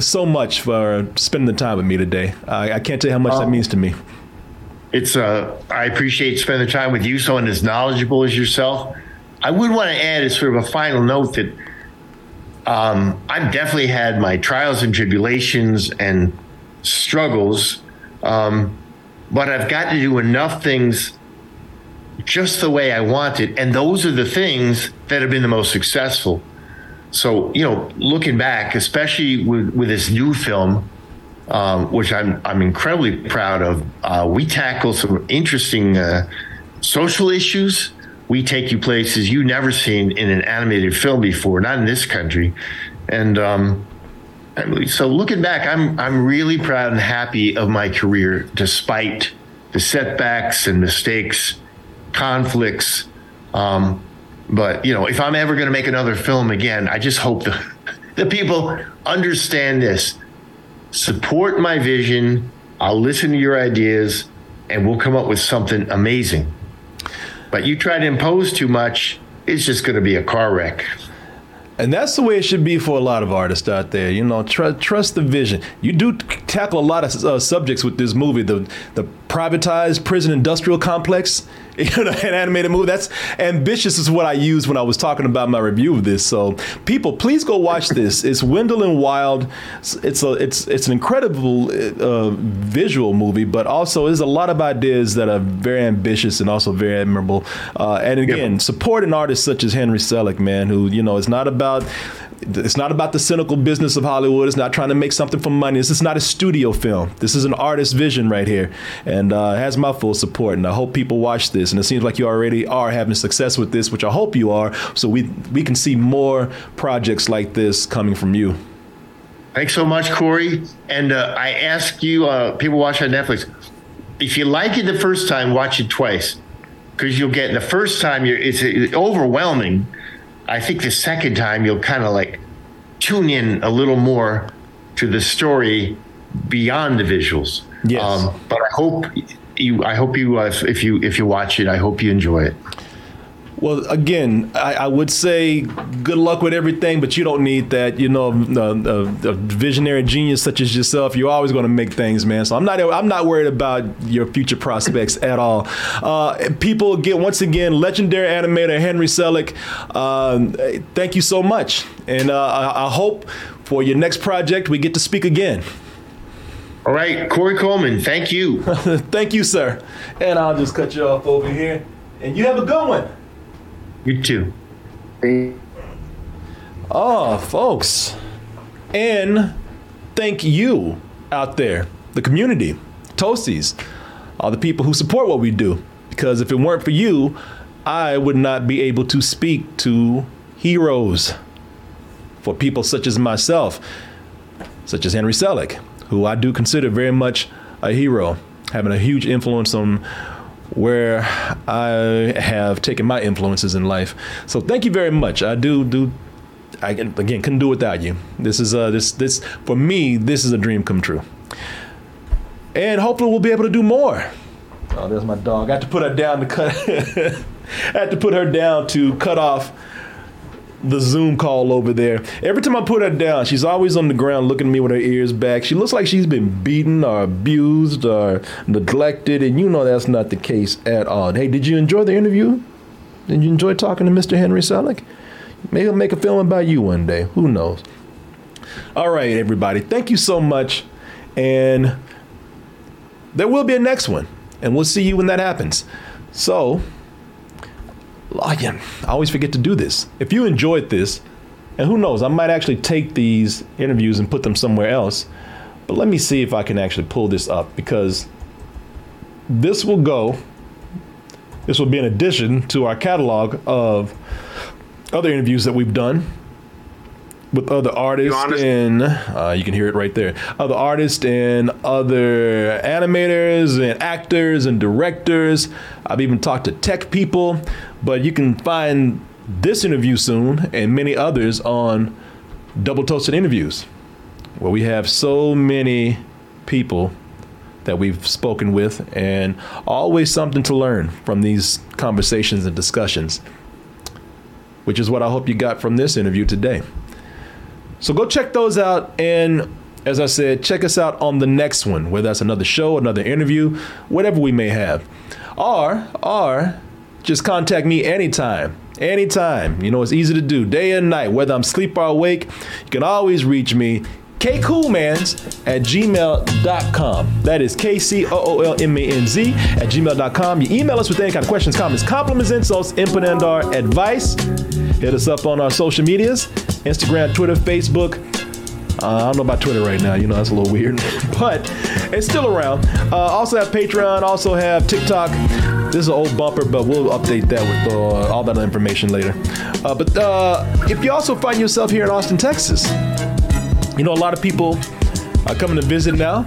so much for spending the time with me today. I, I can't tell you how much um, that means to me. It's uh, I appreciate spending the time with you, someone as knowledgeable as yourself. I would want to add as sort of a final note that um, I've definitely had my trials and tribulations and struggles, um, but I've got to do enough things just the way I want it. And those are the things that have been the most successful. So, you know, looking back, especially with, with this new film, um, which I'm, I'm incredibly proud of, uh, we tackle some interesting uh, social issues. We take you places you never seen in an animated film before, not in this country. And um, so looking back, I'm I'm really proud and happy of my career, despite the setbacks and mistakes, conflicts. Um, but you know, if I'm ever going to make another film again, I just hope the the people understand this. Support my vision. I'll listen to your ideas, and we'll come up with something amazing. But you try to impose too much, it's just going to be a car wreck. And that's the way it should be for a lot of artists out there. You know, tr- trust the vision. You do tackle a lot of uh, subjects with this movie. The the privatized prison industrial complex, you know, an animated movie. That's ambitious is what I used when I was talking about my review of this. So people, please go watch this. It's Wendell and Wild. It's a it's it's an incredible uh, visual movie, but also there's a lot of ideas that are very ambitious and also very admirable. Uh, and again, yep. support an artist such as Henry Selick, man, who you know it's not about it's not about the cynical business of Hollywood. It's not trying to make something for money. This is not a studio film. This is an artist's vision right here, and uh, has my full support. And I hope people watch this. And it seems like you already are having success with this, which I hope you are. So we we can see more projects like this coming from you. Thanks so much, Korey. And uh, I ask you, uh, people watch on Netflix, if you like it the first time, watch it twice, because you'll get the first time it's overwhelming I think the second time you'll kind of like tune in a little more to the story beyond the visuals. Yes. Um, but I hope you. I hope you. Uh, if you if you watch it, I hope you enjoy it. Well, again, I, I, would say good luck with everything, but you don't need that. You know, a, a, a visionary genius such as yourself, you're always going to make things, man. So I'm not, I'm not worried about your future prospects at all. Uh, people, get once again, legendary animator Henry Selick. Uh, thank you so much, and uh, I, I hope for your next project we get to speak again. All right, Korey Coleman, thank you. thank you, sir. And I'll just cut you off over here. And you have a good one. You too. Oh, folks. And thank you out there, the community, Toasties, all the people who support what we do. Because if it weren't for you, I would not be able to speak to heroes for people such as myself, such as Henry Selick, who I do consider very much a hero, having a huge influence on where I have taken my influences in life. So thank you very much. I do do. I again couldn't do without you. This is uh this this for me this is a dream come true. And hopefully we'll be able to do more. Oh, there's my dog. I had to put her down to cut. I had to put her down to cut off the Zoom call over there. Every time I put her down, she's always on the ground looking at me with her ears back. She looks like she's been beaten or abused or neglected, and you know that's not the case at all. Hey, did you enjoy the interview? Did you enjoy talking to Mr. Henry Selick? Maybe he'll make a film about you one day. Who knows? All right, everybody. Thank you so much. And there will be a next one. And we'll see you when that happens. So, again, I always forget to do this. If you enjoyed this, and who knows, I might actually take these interviews and put them somewhere else. But let me see if I can actually pull this up because this will go, this will be an addition to our catalog of other interviews that we've done with other artists and uh, you can hear it right there. Other artists and other animators and actors and directors. I've even talked to tech people but you can find this interview soon and many others on double toasted interviews where we have so many people that we've spoken with and always something to learn from these conversations and discussions which is what i hope you got from this interview today so go check those out. And as I said, check us out on the next one, whether that's another show, another interview, whatever we may have. Or, or just contact me anytime. Anytime. You know, it's easy to do, day and night, whether I'm asleep or awake. You can always reach me kcoolmans at gmail.com. That is K C O O L M A N Z at gmail.com. You email us with any kind of questions, comments, compliments, insults, input, and our advice. Hit us up on our social medias Instagram, Twitter, Facebook. Uh, I don't know about Twitter right now. You know, that's a little weird, but it's still around. Uh, also have Patreon, also have TikTok. This is an old bumper, but we'll update that with uh, all that information later. Uh, but uh, if you also find yourself here in Austin, Texas, you know, a lot of people are coming to visit now.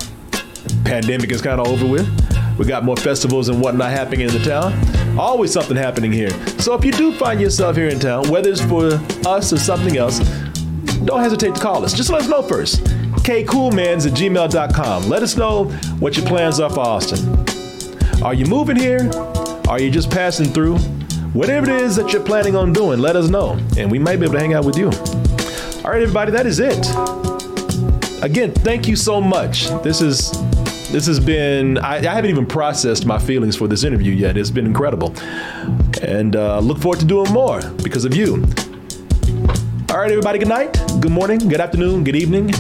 Pandemic is kind of over with. We got more festivals and whatnot happening in the town. Always something happening here. So if you do find yourself here in town, whether it's for us or something else, don't hesitate to call us. Just let us know first. kcoolmans at gmail.com. Let us know what your plans are for Austin. Are you moving here? Are you just passing through? Whatever it is that you're planning on doing, let us know, and we might be able to hang out with you. All right, everybody, that is it. Again, thank you so much. This is this has been I, I haven't even processed my feelings for this interview yet. It's been incredible, and uh, look forward to doing more because of you. All right, everybody, good night, good morning, good afternoon, good evening.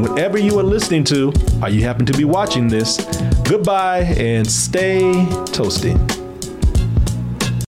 Whenever you are listening to, or you happen to be watching this, goodbye and stay toasty.